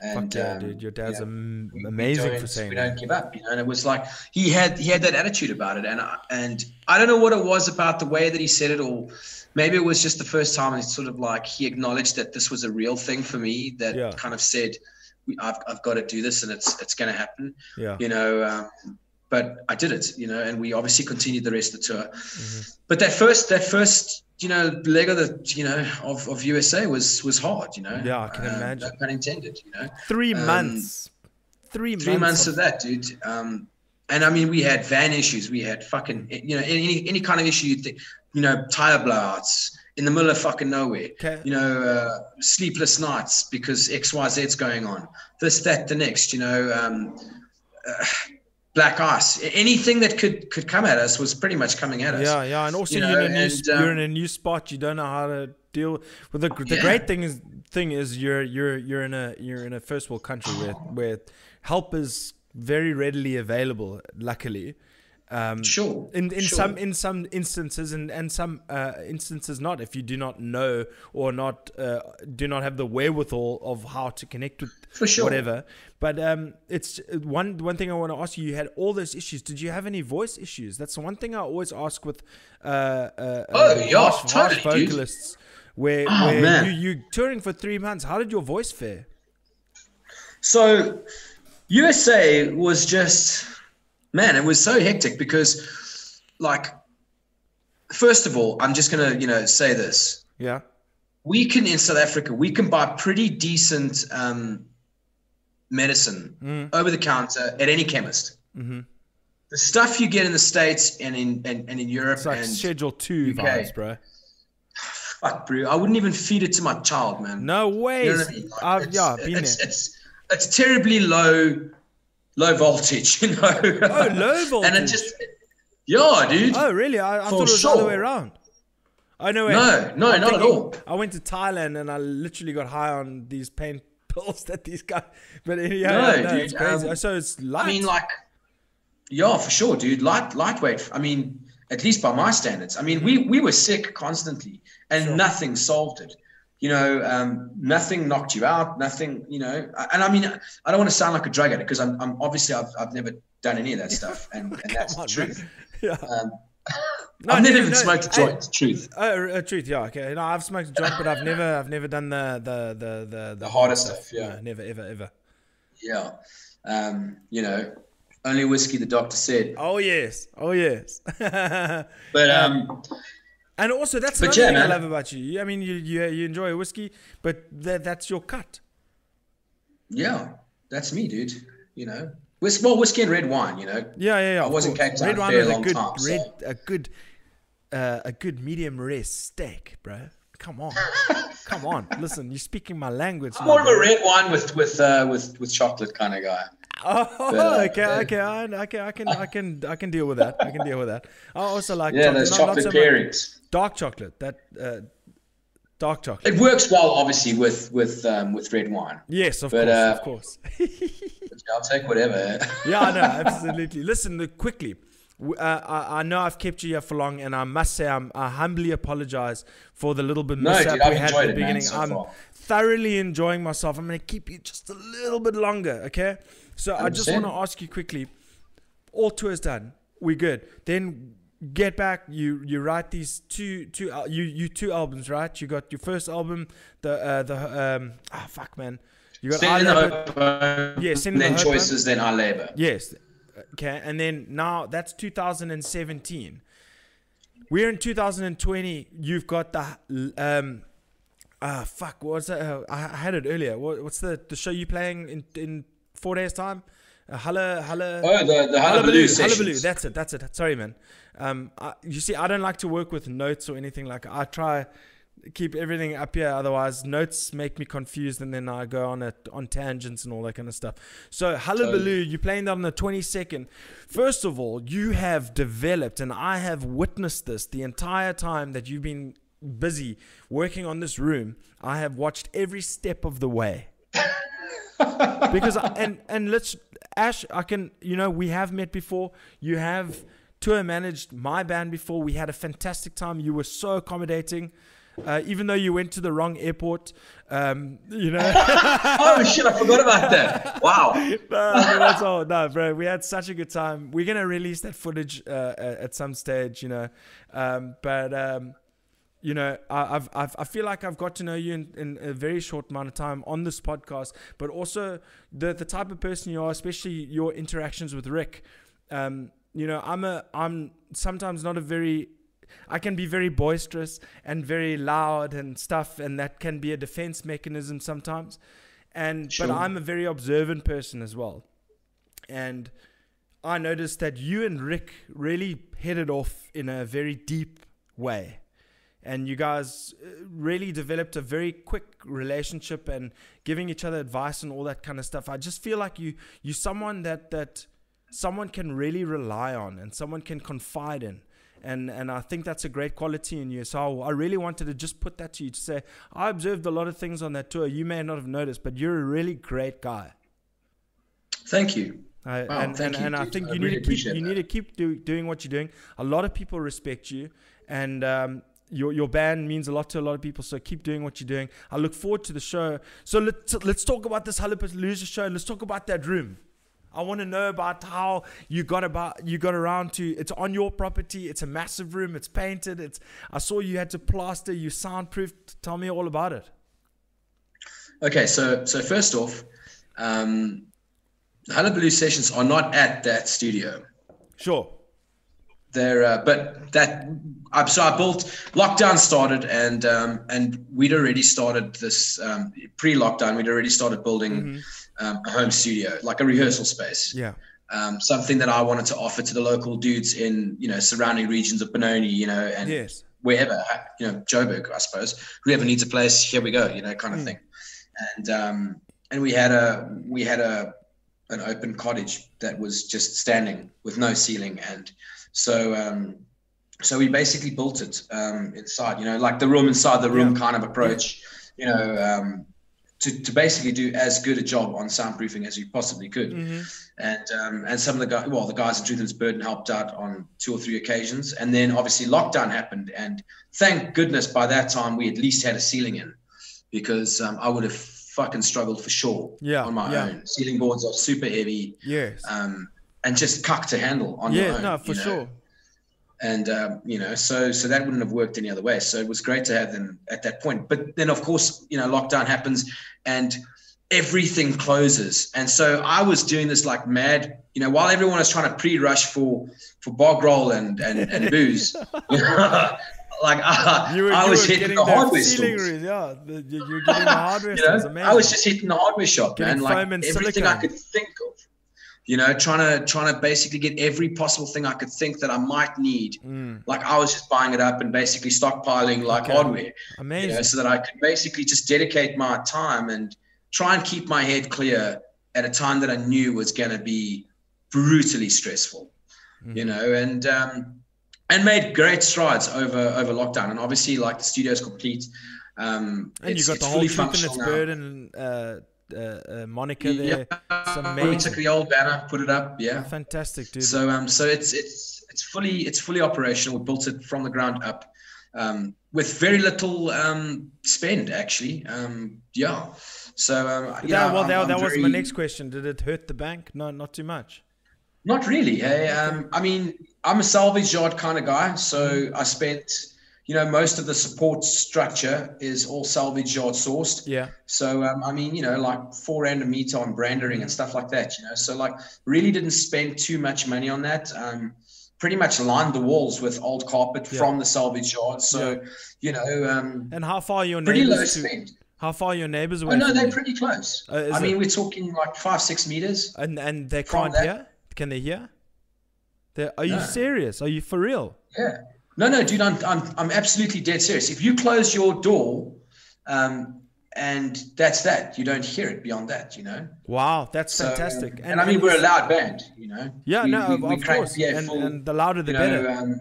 And, yeah, um, dude, your dad's yeah. am- we- we amazing for saying we that. don't give up you know and it was like he had he had that attitude about it and I, and I don't know what it was about the way that he said it or maybe it was just the first time it's sort of like he acknowledged that this was a real thing for me that Yeah. kind of said I've, I've got to do this and it's it's going to happen Yeah, you know um, but I did it you know and we obviously continued the rest of the tour Mm-hmm. but that first that first you know leg of the you know of, of USA was was hard you know Yeah, I can Um, imagine. no pun intended you know three um, months. Three, three months of of that, dude. Um, and I mean, we had van issues. We had fucking, you know, any any kind of issue. You think, you know, tire blowouts in the middle of fucking nowhere. Okay. You know, uh, sleepless nights because X Y Z's going on. This, that, the next. You know, um, uh, black ice. Anything that could could come at us was pretty much coming at us. Yeah, yeah, and also You are know, in a new and, you're in um, a new spot. You don't know how to deal with the the Yeah. great thing is thing is you're you're you're in a you're in a first world country where where help is very readily available. Luckily, um, Sure. in in sure. some in some instances and and some uh, instances not if you do not know or not uh, do not have the wherewithal of how to connect with For sure. whatever but um it's one one thing i want to ask you you had all those issues did you have any voice issues that's the one thing i always ask with uh, uh Oh, uh, yeah, harsh, harsh totally, dude. vocalists where, Oh, where man. you you touring for three months how did your voice fare So USA was just man, it was so hectic because, like, first of all, I'm just gonna you know say this. Yeah. We can in South Africa, we can buy pretty decent um, medicine Mm. over the counter at any chemist. Mm-hmm. The stuff you get in the states and in and, and in Europe It's like and Schedule 2 UK. vibes, bro. fuck, bro, I wouldn't even feed it to my child, man. No way. You know I mean? Like, yeah, been it's, there. It's, it's terribly low, low voltage, you know. Oh, low voltage. and it just, yeah, dude. Oh, really? I, I thought it was the other sure. way around. Oh, no, wait. No, no, I'm not at all. I went to Thailand and I literally got high on these pain pills that these guys. But yeah, No, no, dude, it's crazy. um, so it's light. I mean, like, yeah, for sure, dude. Light, lightweight. I mean, at least by my standards. I mean, we we were sick constantly, and Sure. nothing solved it. You know, um, nothing knocked you out. Nothing. You know, and I mean, I don't want to sound like a drug addict because I'm, I'm obviously I've, I've never done any of that stuff, and, and that's on, the truth. yeah. Um, No, I've never no, even no, smoked a joint. Truth. Oh, uh, truth, yeah, okay. No, I've smoked a joint, but I've never, I've never done the the the the, The harder stuff, yeah. Never, ever, ever. Yeah. Um, you know, only whiskey. The doctor said. Oh yes, oh yes. But um, and also, that's But another yeah, thing I love about you. I mean, you you, you enjoy whiskey, but that, that's your cut. yeah, that's me, dude. You know, Whis- well, whiskey and red wine. You know, Yeah, yeah, yeah. I was course. Cape Town Red wine a with a good time, so- red, a good, uh, a good medium rare steak, bro. Come on, come on. Listen, you're speaking my language. I'm more of a red wine with with uh, with with chocolate kind of guy. Oh, But, uh, okay, okay, I, okay. I can, I can, I can deal with that. I can deal with that. I also like Yeah, chocolate, those chocolate pairings. dark chocolate. That uh, dark chocolate. It works well, obviously, with with um, with red wine. Yes, of but, course, uh, of course. I'll take whatever. yeah, no, absolutely. Listen, quickly. Uh, I, I know I've kept you here for long, and I must say I'm, I humbly apologize for the little bit No, mishap dude, we had at the it, man, beginning. so I'm far. thoroughly enjoying myself. I'm going to keep you just a little bit longer, okay? So I just want to ask you quickly. All tours done, We're good. Then get back. You you write these two two you you two albums, right? You got your first album, the uh, the um ah fuck man, you got I Send the Love hope. Yeah, send then the hope, choices, then I labor. Yes. Okay. And then now that's 2017. We're in 2020. You've got the um ah fuck. What's that? Uh, I I had it earlier. What, what's the the show you playing in in four days time? Uh, Hulla Hulla. Oh, the the Hullabaloo, Hullabaloo that's it, that's it. Sorry, man. Um, I, you see, I don't like to work with notes or anything like. I try keep everything up here. Otherwise, notes make me confused, and then I go on a, on tangents and all that kind of stuff. So, Hullabaloo, you're playing that on the 22nd. First of all, you have developed, and I have witnessed this the entire time that you've been busy working on this room. I have watched every step of the way because I, and and let's Ash, I can you know we have met before. You have tour managed my band before. We had a fantastic time. You were so accommodating. Uh, even though you went to the wrong airport, um, you know. Oh shit! I forgot about that. Wow. no, that's all. No, bro, we had such a good time. We're gonna release that footage uh, at at some stage, you know. Um, but um, you know, I, I've, I've I feel like I've got to know you in, in a very short amount of time on this podcast, but also the the type of person you are, especially your interactions with Rick. Um, you know, I'm a I'm sometimes not a very I can be very boisterous and very loud and stuff, and that can be a defense mechanism sometimes. And Sure. but I'm a very observant person as well, and I noticed that you and Rick really hit it off in a very deep way. And you guys uh, really developed a very quick relationship and giving each other advice and all that kind of stuff. I just feel like you you're someone that that someone can really rely on and someone can confide in. And and I think that's a great quality in you. So I really wanted to just put that to you to say I observed a lot of things on that tour you may not have noticed, but you're a really great guy. Thank you. I, Wow, and thank and, you, and I think I you really need to keep you that. need to keep do, doing what you're doing. A lot of people respect you, and um, your your band means a lot to a lot of people. So keep doing what you're doing. I look forward to the show. So let's let's talk about this Loser show. Let's talk about that room. I want to know about how you got about you got around to. It's on your property. It's a massive room. It's painted. It's. I saw you had to plaster. You soundproofed. Tell me all about it. Okay, so so first off, um, the Hullabaloo sessions are not at that studio. Sure. There, uh, but that I, so I built. Lockdown started, and um, and we'd already started this um, pre-lockdown. We'd already started building Mm-hmm. um, a home studio, like a rehearsal space. Yeah. Um, something that I wanted to offer to the local dudes in you know surrounding regions of Benoni, you know, and Yes. wherever, you know, Joburg, I suppose. Whoever needs a place, here we go, you know, kind of Mm. thing. And um, and we had a we had a an open cottage that was just standing with no ceiling, and so um, so we basically built it um, inside, you know, like the room inside the room Yeah. kind of approach, you know. Um, to, to basically do as good a job on soundproofing as you possibly could, hmm and um, and some of the guys, well, the guys in Truth and Burden helped out on two or three occasions, and then obviously lockdown happened, and thank goodness by that time we at least had a ceiling in, because um, I would have fucking struggled for sure Yeah, on my yeah. own. Ceiling boards are super heavy, Yes. um, and just cuck to handle on your own. yeah. No, for you know? sure. and um, you know so so that wouldn't have worked any other way so it was great to have them at that point but then of course you know lockdown happens and everything closes and so i was doing this like mad you know while everyone was trying to pre-rush for for bog roll and and, and booze like uh, were, i was hitting the hardware stores Yeah. The, you- you're getting the hardware you stores. Amazing. I was just hitting the hardware shop, Getting man. Like everything I could think of. You know, trying to trying to basically get every possible thing I could think that I might need. Mm, Like I was just buying it up and basically stockpiling like Okay. hardware, you amazing. know, so that I could basically just dedicate my time and try and keep my head clear at a time that I knew was going to be brutally stressful. Mhm. You know, and um, and made great strides over over lockdown. And obviously, like the studio's complete. Um, and you it's- got the whole truth in its and uh, uh, uh, Monica there. It's We took the old banner, put it up. Yeah. Fantastic, dude. So um, so it's it's it's fully it's fully operational. We built it from the ground up, um, with very little um spend actually. Um, yeah. So um, know, well, I'm- that, I'm that was my next question. Did it hurt the bank? No, not too much. Not really. Hey, um, I mean, I'm a salvage yard kind of guy, so. I spent, you know, most of the support structure is all salvage yard sourced. Yeah. So um, I mean, you know, like four rand a meter on brandering and stuff like that. You know, so like really didn't spend too much money on that. Um, pretty much lined the walls with old carpet Yeah. from the salvage yard. So you know, um, And how far are your pretty low neighbors to? spend. How far are your neighbors away? Oh no, they're you? pretty close. Uh, I mean, it? we're talking like five, six meters. and and they can't hear. Can they hear? They, are you No. serious? Are you for real? Yeah. No, no, dude, I'm, I'm, I'm absolutely dead serious. If you close your door, um, and that's that, you don't hear it beyond that, you know? Wow, that's So, um, fantastic. and, I mean, we're a loud band, you know? Yeah, we, no, we, of, we of crank course. Yeah, And, full, and the louder the better. know, um,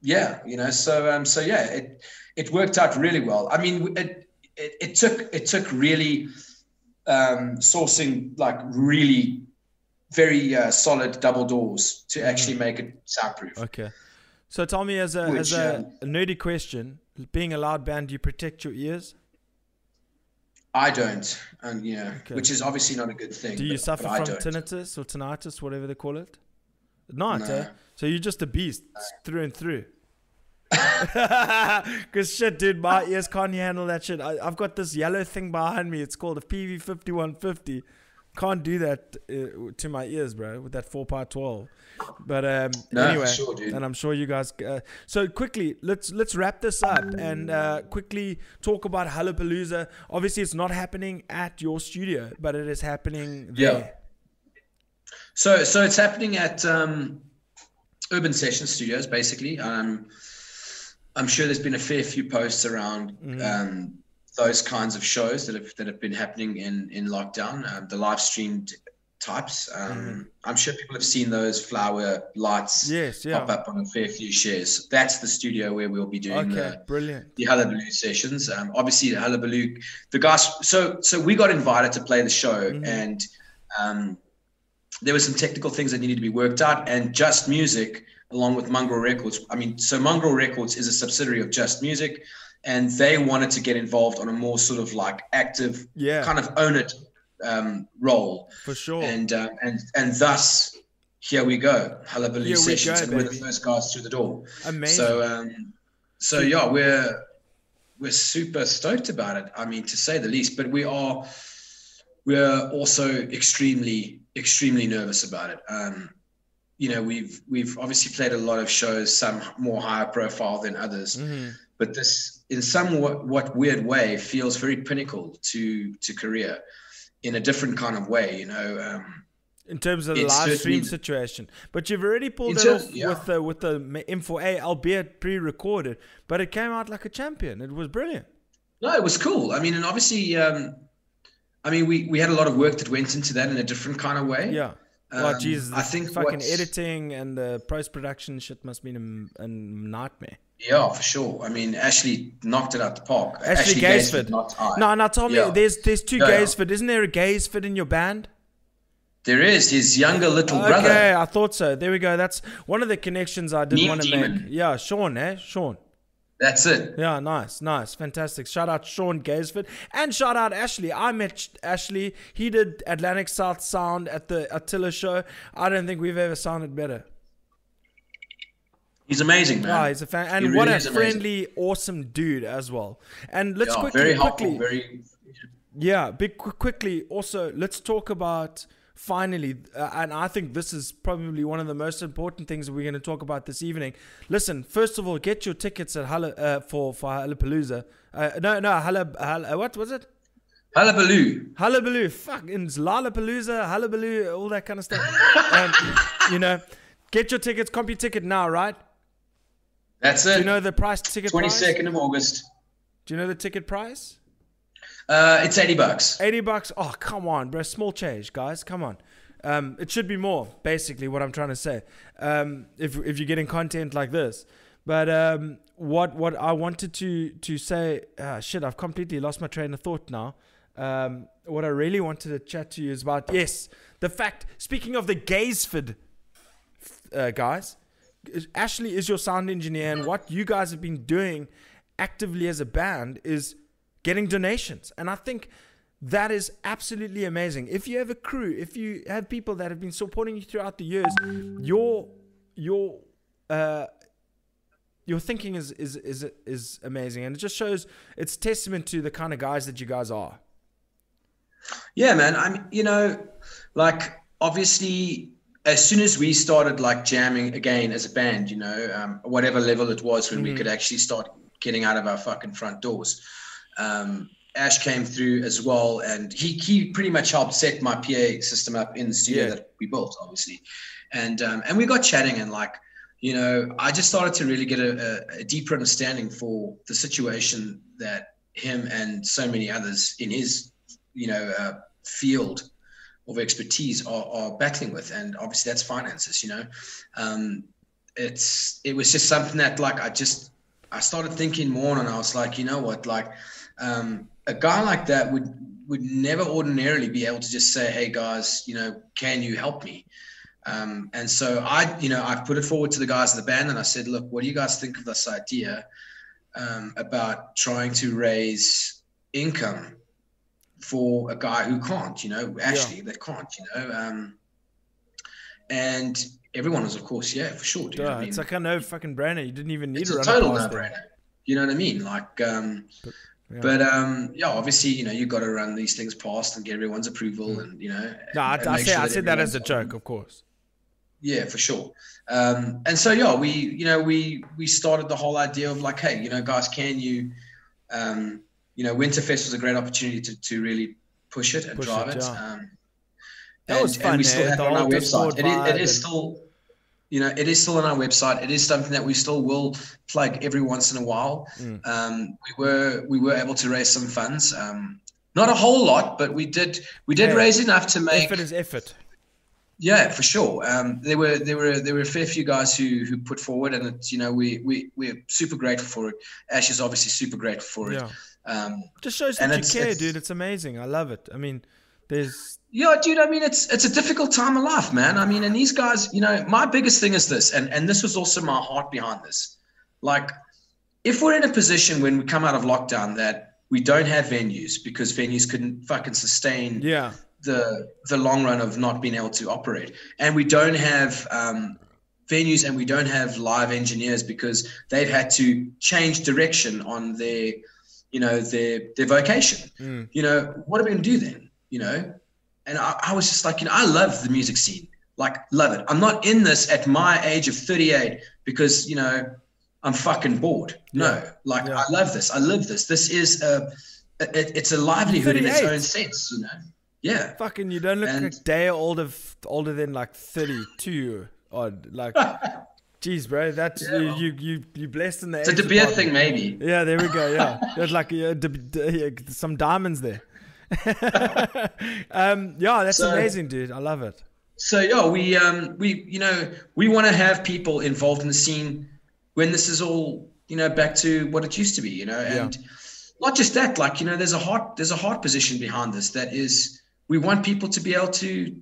yeah, you know, so, um, so yeah, it, it worked out really well. I mean, it, it, it took, it took really, um, sourcing like really very uh, solid double doors to Mm-hmm. actually make it soundproof. Okay. So tell me, as a as a, a nerdy question, being a loud band, do you protect your ears? I don't, and yeah, Okay. which is obviously not a good thing. Do you but- suffer but from tinnitus or tinnitus, whatever they call it? Not, eh? No. So you're just a beast through and through. Because shit, dude, my ears can't handle that shit. I, I've got this yellow thing behind me. It's called a PV5150. Can't do that uh, to my ears, bro, with that 4 part 12. But um, No, anyway, sure, and I'm sure you guys. Uh, so quickly, let's let's wrap this up and uh, quickly talk about Hullapalooza. Obviously, it's not happening at your studio, but it is happening there. Yeah. So, so it's happening at um, Urban Session Studios, basically. Um, I'm sure there's been a fair few posts around Mm-hmm. um, those kinds of shows that have that have been happening in in lockdown. Um, the live streamed types. Um, Mm-hmm. I'm sure people have seen those flower lights Yes, yeah. pop up on a fair few shares. That's the studio where we'll be doing Okay, the brilliant. the Hullabaloo sessions. Um, obviously, the Hullabaloo, the guys. So, so we got invited to play the show, Mhm. and um, there were some technical things that needed to be worked out. And Just Music, along with Mongrel Records. I mean, so Mongrel Records is a subsidiary of Just Music, and they wanted to get involved on a more sort of like active, Yeah, kind of own it um, role, for sure. and uh, and and thus. Here we go, Hullabaloo Here we sessions, go, and we're the first guys through the door. Amazing. So, um, so yeah, we're we're super stoked about it. I mean, to say the least. But we are we're also extremely extremely nervous about it. Um, you know, we've we've obviously played a lot of shows, some more higher profile than others. Mm-hmm. But this, in some what, what weird way, feels very pinnacle to to Korea, in a different kind of way. You know, um, in terms of the live stream situation. But you've already pulled it off yeah. with the with the M4A, albeit pre-recorded, but it came out like a champion. It was brilliant. no, it was cool. I mean, and obviously, um, I mean, we we had a lot of work that went into that in a different kind of way. Yeah. Well, Um, Jesus, I think fucking editing and the post production shit must be a, a nightmare. Yeah, for sure. I mean, Ashley knocked it out the park. Ashley Gaisford. not I. No, now tell me, Yeah. there's there's two Yeah, yeah. Gaysford. Isn't there a Gaysford in your band? There is his younger little Okay, brother. I thought so. There we go. That's one of the connections I didn't want to make. Yeah, Sean, eh? Sean. That's it. Yeah, nice, nice, fantastic. Shout out Sean Gaysford and shout out Ashley. I met Ashley. He did Atlantic South Sound at the Attila show. I don't think we've ever sounded better. He's amazing, man. Ah, he's a fan, and He what a is amazing. friendly, awesome dude as well. And let's Yeah, quickly, very quickly, very. Yeah, big quickly. Also, let's talk about finally, uh, and I think this is probably one of the most important things that we're going to talk about this evening. Listen, first of all, get your tickets at Hala, uh, for for Halapalooza. Uh, no, no, Hala, Hala, what was it? Hullabaloo. Hullabaloo, fuck, in Lollapalooza, Hullabaloo, all that kind of stuff. um, you know, get your tickets, comp your ticket now, right? That's it. Do you know the price ticket 22nd price? second of August. Do you know the ticket price? Uh, it's eighty bucks. 80 bucks. Oh, come on, bro. Small change, guys. Come on. Um, it should be more, basically, what I'm trying to say. Um, if, if you're getting content like this. But um, what what I wanted to to say, ah, shit, I've completely lost my train of thought now. Um, what I really wanted to chat to you is about, yes, the fact, speaking of the Gaysford uh, guys, Ashley is your sound engineer, and what you guys have been doing actively as a band is getting donations. And I think that is absolutely amazing. If you have a crew, if you have people that have been supporting you throughout the years, your your uh, your thinking is is is is amazing, and it just shows it's testament to the kind of guys that you guys are. Yeah, man. I'm, you know, like obviously, as soon as we started like jamming again as a band, you know, um, whatever level it was when we could actually start getting out of our fucking front doors, um, Ash came through as well, and he he pretty much helped set my PA system up in the studio Yeah. that we built, obviously, and um, and we got chatting and like. You know, I just started to really get a, a, a deeper understanding for the situation that him and so many others in his you know uh, field of expertise are, are battling with and obviously that's finances you know um, it's it was just something that like i just i started thinking more and i was like you know what like um, a guy like that would would never ordinarily be able to just say hey guys you know can you help me um, and so i you know i put it forward to the guys in the band and i said look what do you guys think of this idea um, about trying to raise income for a guy who can't, you know, actually that can't, you know. Um, and everyone was, of course, yeah, for sure, dude. I mean, it's like a no fucking brainer. You didn't even need it's a total past it. no-brainer. You know what I mean? Like, um, yeah. but um, yeah, obviously, you know, you've got to run these things past and get everyone's approval, and you know. No, I, I say sure I said that as a joke, of course. yeah, for sure. Um, and so yeah, we you know we we started the whole idea of like, hey, you know, guys, can you, um, you know, Winterfest was a great opportunity to to really push it and Push drive it, it. yeah. Um, That and, was and we still have it on our website. It is, it is still, you know, it is still on our website. It is something that we still will plug every once in a while. Mm. Um, we were we were able to raise some funds. Um, not a whole lot, but we did we did Hey, raise enough to make Effort is effort. yeah, for sure. Um, there were there were there were a fair few guys who who put forward, and it's you know we we we're super grateful for it. Ash is obviously super grateful for it. Yeah. Um, Just shows that you it's- care, it's- dude. It's amazing. I love it. I mean, there's yeah, dude. I mean, it's it's a difficult time of life, man. I mean, and these guys, you know, my biggest thing is this, and and this was also my heart behind this. Like, if we're in a position when we come out of lockdown that we don't have venues because venues couldn't fucking sustain yeah, the the long run of not being able to operate and we don't have um, venues and we don't have live engineers because they've had to change direction on their you know their their vocation Mm. you know what are we going to do then you know and I, I was just like you know i love the music scene Like, love it. I'm not in this at my age of 38 because, you know, I'm fucking bored. No, Yeah. like, Yeah. I love this. I live this. This is a, it, it's a livelihood in its own sense, you know? Yeah. Fucking, you don't look And- a day older older than like thirty-two. Odd, like, jeez, bro, that's Yeah, you, well. you you you blessed in the. Age. It's a De Beer thing, maybe. Yeah, there we go. Yeah, there's like uh, d- d- yeah, some diamonds there. um, yeah, that's So- amazing, dude. I love it. So yeah, we um we you know we want to have people involved in the scene when this is all you know back to what it used to be, you know, and not just that, like you know, there's a heart there's a heart position behind this that is we want people to be able to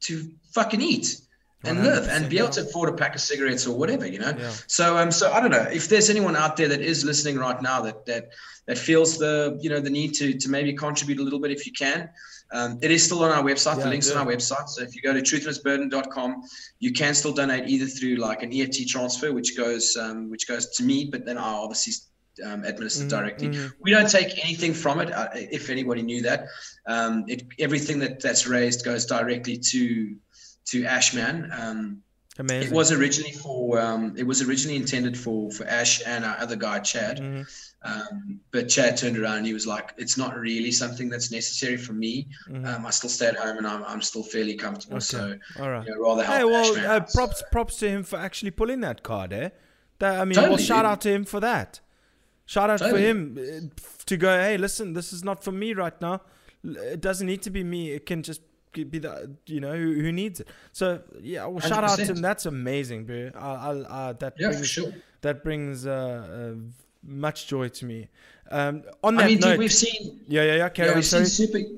to fucking eat and live and be able to afford a pack of cigarettes or whatever, you know. Yeah. So um so I don't know if there's anyone out there that is listening right now that that that feels the you know the need to to maybe contribute a little bit if you can. Um, it is still on our website. Yeah, the links on our website. So if you go to truthanditsburden.com, you can still donate either through like an EFT transfer, which goes um, which goes to me, but then I obviously um, administer Mhm, directly. mhm. We don't take anything from it. Uh, if anybody knew that, um, it, everything that that's raised goes directly to to Ashman. Um, Amazing. it was originally for um, it was originally intended for for Ash and our other guy Chad. Mhm. Um, but Chad turned around and he was like, "It's not really something that's necessary for me. Mhm. Um, I still stay at home and I'm, I'm still fairly comfortable. Okay. So All right. you know, rather help Hey, well, Ashman uh, out. So- props props to him for actually pulling that card, eh? That, I mean, well, shout out to him for that. Shout out for him uh, to go. Hey, listen, this is not for me right now. It doesn't need to be me. It can just be the you know who, who needs it. So yeah, well, shout out to him. That's amazing, bro. I, I, I, that yeah, for brings sure. that brings uh, uh, much joy to me. Um, on that I mean, note, dude, we've seen yeah, yeah, yeah. Carry yeah, we've sorry. seen super.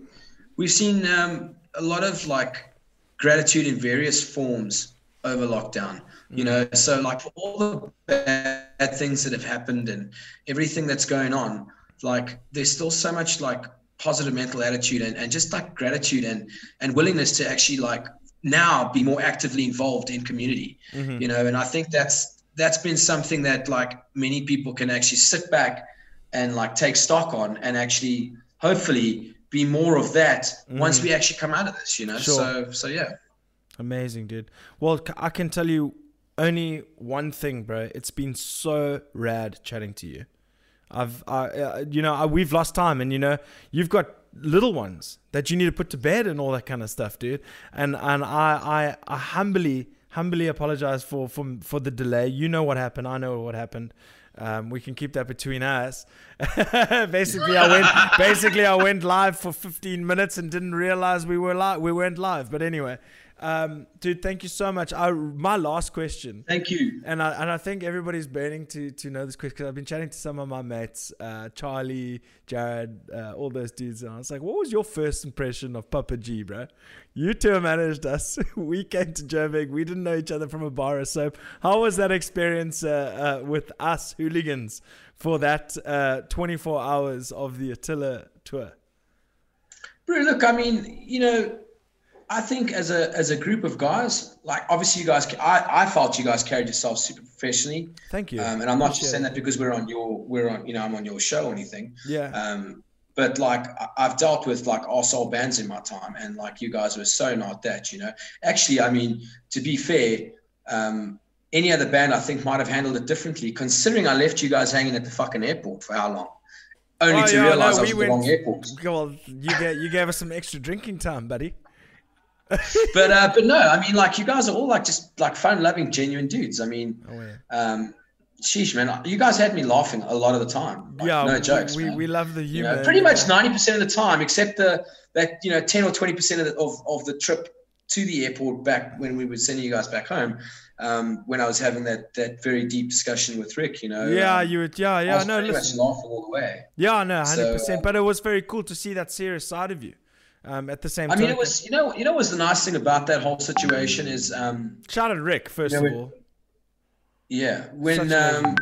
We've seen um, a lot of like gratitude in various forms over lockdown. You know, so like for all the bad things that have happened and everything that's going on, like there's still so much like positive mental attitude and, and just like gratitude and and willingness to actually like now be more actively involved in community. Mhm. You know, and I think that's that's been something that like many people can actually sit back and like take stock on and actually hopefully be more of that once Mhm. we actually come out of this, you know. Sure. So so yeah. Amazing, dude. Well, i can tell you only one thing, bro. It's been so rad chatting to you. I've, I, uh, you know, I, we've lost time, and you know, you've got little ones that you need to put to bed and all that kind of stuff, dude. And and I, I, I humbly, humbly apologize for for for the delay. You know what happened. I know what happened. Um, we can keep that between us. basically, I went. Basically, I went live for 15 minutes and didn't realize we were live. We weren't live. But anyway, um, dude, thank you so much. I, my last question, Thank you. and I and I think everybody's burning to to know this question because I've been chatting to some of my mates, uh, Charlie, Jared, uh, all those dudes, and I was like, "What was your first impression of Papa G, bro? You two managed us. we came to Joburg. We didn't know each other from a bar of soap. How was that experience uh, uh, with us hooligans for that uh, 24 hours of the Attila tour?" Bro, look, I mean, you know, I think as a as a group of guys, like obviously you guys, I, I felt you guys carried yourselves super professionally, Thank you. um, and I'm not just saying that because we're on your we're on you know I'm on your show or anything. Yeah. Um, but like I- I've dealt with like arsehole bands in my time, and like you guys were so not that, you know. Actually, I mean, to be fair, um, any other band I think might have handled it differently, considering I left you guys hanging at the fucking airport for how long? Only Oh, to yeah, no, realize I we was at the wrong airport. Well, you gave, you gave us some extra drinking time, buddy. But uh, but no, I mean, like you guys are all like just like fun-loving, genuine dudes. I mean, Oh, yeah. um, sheesh, man, you guys had me laughing a lot of the time. Like, yeah, no we, jokes. We, man. we love the You humor. know, pretty much ninety percent of the time, except the that you know ten or twenty percent of, the, of of the trip to the airport back when we were sending you guys back home. Um, when I was having that that very deep discussion with Rick, you know. Yeah, um, you would. Yeah, I yeah. was No, pretty listen. much laughing all the way. Yeah, no, hundred So, percent. uh, But it was very cool to see that serious side of you. Um, at the same I time, mean, it was you know you know what's the nice thing about that whole situation is um, shout out Rick first Yeah, of all. Yeah, when um,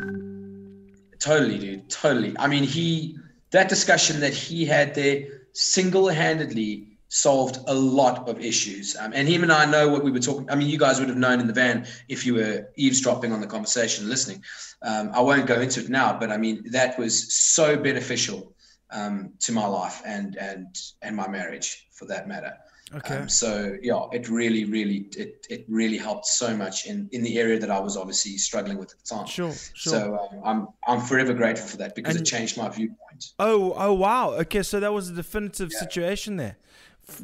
totally, dude, totally. I mean, he that discussion that he had there single-handedly solved a lot of issues. Um, and him and I know what we were talking. I mean, you guys would have known in the van if you were eavesdropping on the conversation, listening. Um, I won't go into it now, but I mean, that was so beneficial um, to my life and and and my marriage, for that matter. Okay. Um, so yeah, it really, really, it, it really helped so much in, in the area that I was obviously struggling with at the time. Sure, sure. So um, I'm I'm forever grateful for that because And- it changed my viewpoint. oh, oh, wow. Okay, so that was a definitive situation there.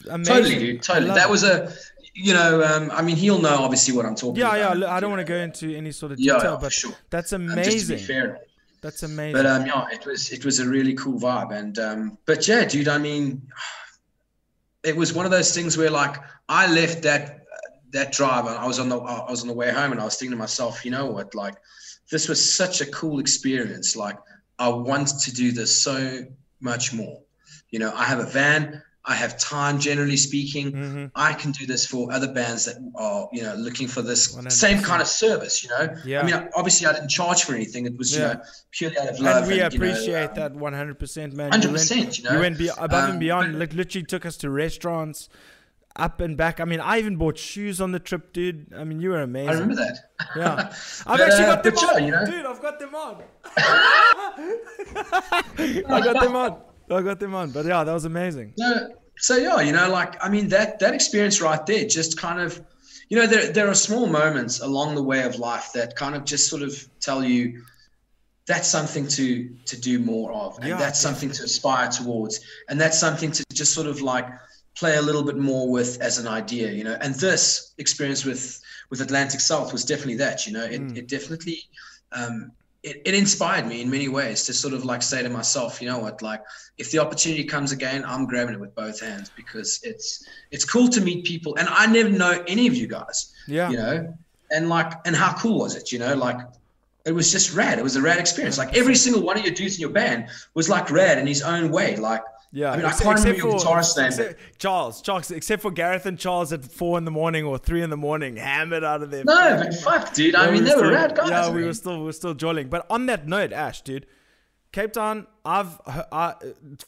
Amazing. Totally, dude. Totally. That it. was a, you know, um, I mean, he'll know obviously what I'm talking Yeah, about. yeah. look, I don't want to go into any sort of detail, yeah, for but sure. that's um, amazing. Just to be fair. That's amazing. But um, yeah, it was it was a really cool vibe, and um, but yeah, dude, I mean, it was one of those things where like I left that that drive, and I was on the I was on the way home, and I was thinking to myself, you know what, like this was such a cool experience. Like I want to do this so much more. You know, I have a van, I have time. Generally speaking, hmm I can do this for other bands that are, you know, looking for this 100%. same kind of service, you know. Yeah. I mean, obviously, I didn't charge for anything. It was, you know, purely out of love. and we know, appreciate um, that 100%, man. Hundred You went- percent, you know. You went be- above and Um, beyond. but- literally took us to restaurants, up and back. I mean, I even bought shoes on the trip, dude. I mean, you were amazing. I remember that. Yeah, I've But, actually uh, got them but yeah, on, you know. dude. I've got them on. I got them on. I got them on. But yeah, that was amazing. No, so yeah, you know, like I mean that that experience right there, just kind of, you know, there there are small moments along the way of life that kind of just sort of tell you that's something to to do more of, and Yeah, that's something to aspire towards, and that's something to just sort of like play a little bit more with as an idea, you know. And this experience with with Atlantic South was definitely that, you know. It Mm. it definitely. Um, it, it inspired me in many ways to sort of like say to myself, you know what, like if the opportunity comes again, I'm grabbing it with both hands because it's it's cool to meet people, and I never know any of you guys, Yeah. you know, and like and how cool was it, you know, like it was just rad. It was a rad experience. Like every single one of your dudes in your band was like rad in his own way. Like Yeah, I mean, I can't remember except your for- guitarist name, except- Charles, Charles, except for Gareth and Charles at four in the morning or three in the morning, hammered out of their. no, but fuck, dude. I Yeah, mean, we they were still- rad guys. Yeah, we were still we were still jolling. But on that note, Ash, dude, Cape Town, I've I,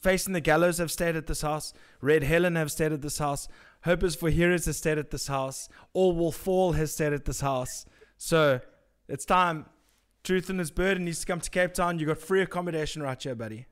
facing the gallows have stayed at this house. Red Helen have stayed at this house. Hopers for Heroes has stayed at this house. All Will Fall has stayed at this house. So it's time. Truth and Its Burden needs to come to Cape Town. You got free accommodation right here, buddy.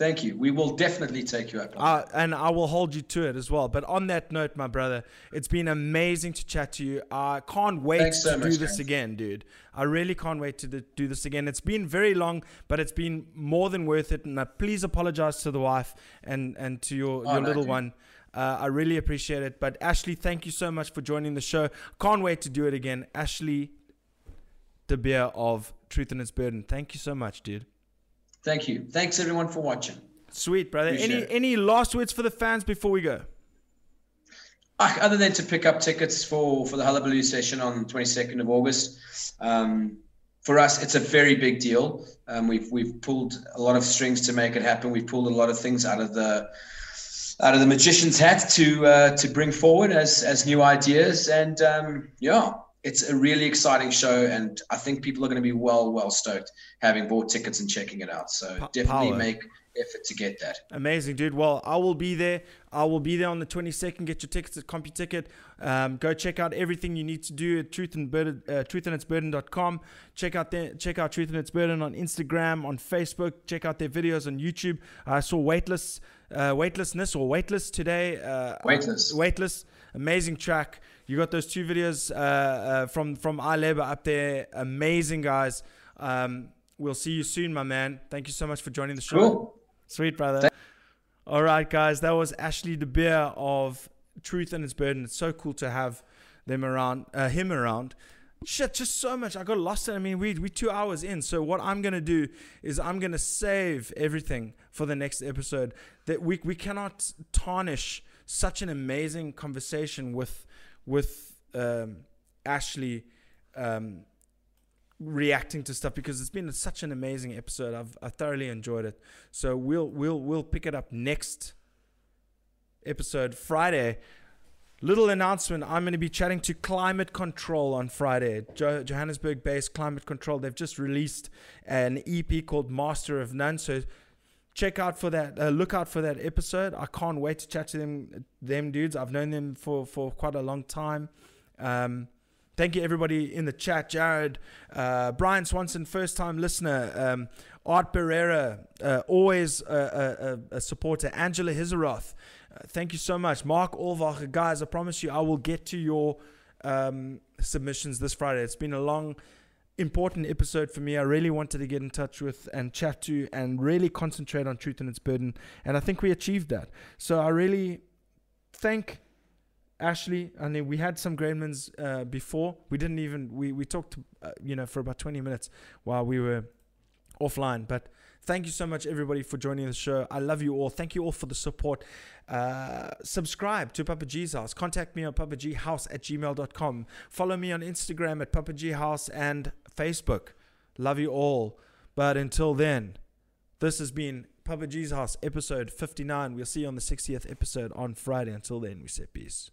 Thank you. We will definitely take you up. Uh, and I will hold you to it as well. But on that note, my brother, it's been amazing to chat to you. I can't wait so to do this again, dude. I really can't wait to do- this again. It's been very long, but it's been more than worth it. And uh, please apologize to the wife and, and to your, Oh, your no, little dude. one. Uh, I really appreciate it. But Ashley, thank you so much for joining the show. Can't wait to do it again. Ashley De Beer of Truth and Its Burden. Thank you so much, dude. Thank you. Thanks everyone for watching. Sweet, brother. Appreciate Any it. any last words for the fans before we go? Ah, Other than to pick up tickets for, for the Hullabaloo session on 22nd of August, um, for us, it's a very big deal. Um, we've we've pulled a lot of strings to make it happen. We've pulled a lot of things out of the out of the magician's hat to uh, to bring forward as as new ideas. And um, yeah, it's a really exciting show, and I think people are going to be well well stoked having bought tickets and checking it out. So definitely power. make effort to get that. Amazing, dude. Well, I will be there. I will be there on the 22nd. Get your tickets at CompuTicket. Um, go check out everything you need to do at truth and burden, uh, truthanditsburden.com. Check out their, check out Truth and Its Burden on Instagram, on Facebook. Check out their videos on YouTube. I saw Weightless, uh, Weightlessness or Weightless today. Uh, Weightless. Weightless. Amazing track. You got those two videos uh, uh, from from iLabor up there. Amazing guys. Um, we'll see you soon, my man. Thank you so much for joining the show. Cool. Sweet, brother. All right, guys. That was Ashley De Beer of Truth and Its Burden. It's so cool to have them around, uh, him around. Shit, just so much. I got lost. in- I mean, we we two hours in. So what I'm gonna do is I'm gonna save everything for the next episode. That we we cannot tarnish such an amazing conversation with with um, Ashley. Um, reacting to stuff because it's been such an amazing episode. I've I thoroughly enjoyed it. So we'll we'll we'll pick it up next episode Friday. Little announcement: I'm going to be chatting to Climate Control on Friday. Jo- Johannesburg-based Climate Control. They've just released an EP called Master of None. So check out for that. Uh, look out for that episode. I can't wait to chat to them. Them dudes. I've known them for for quite a long time. Um, Thank you, everybody in the chat. Jared, uh, Brian Swanson, first time listener. Um, Art barrera uh, always a, a, a, supporter. Angela Hizeroth, uh, thank you so much. Mark Olvacher, guys, I promise you I will get to your um, submissions this Friday. It's been a long, important episode for me. I really wanted to get in touch with and chat to and really concentrate on truth and its burden. And I think we achieved that. So I really thank Ashley. I mean, we had some Gremlins uh, before. We didn't even, we, we talked, uh, you know, for about 20 minutes while we were offline. But thank you so much, everybody, for joining the show. I love you all. Thank you all for the support. Uh, subscribe to Papa G's House. Contact me on papaghouse at gmail.com. Follow me on Instagram at Papa G House and Facebook. Love you all. But until then, this has been Papa G's House, episode 59. We'll see you on the 60th episode on Friday. Until then, we say peace.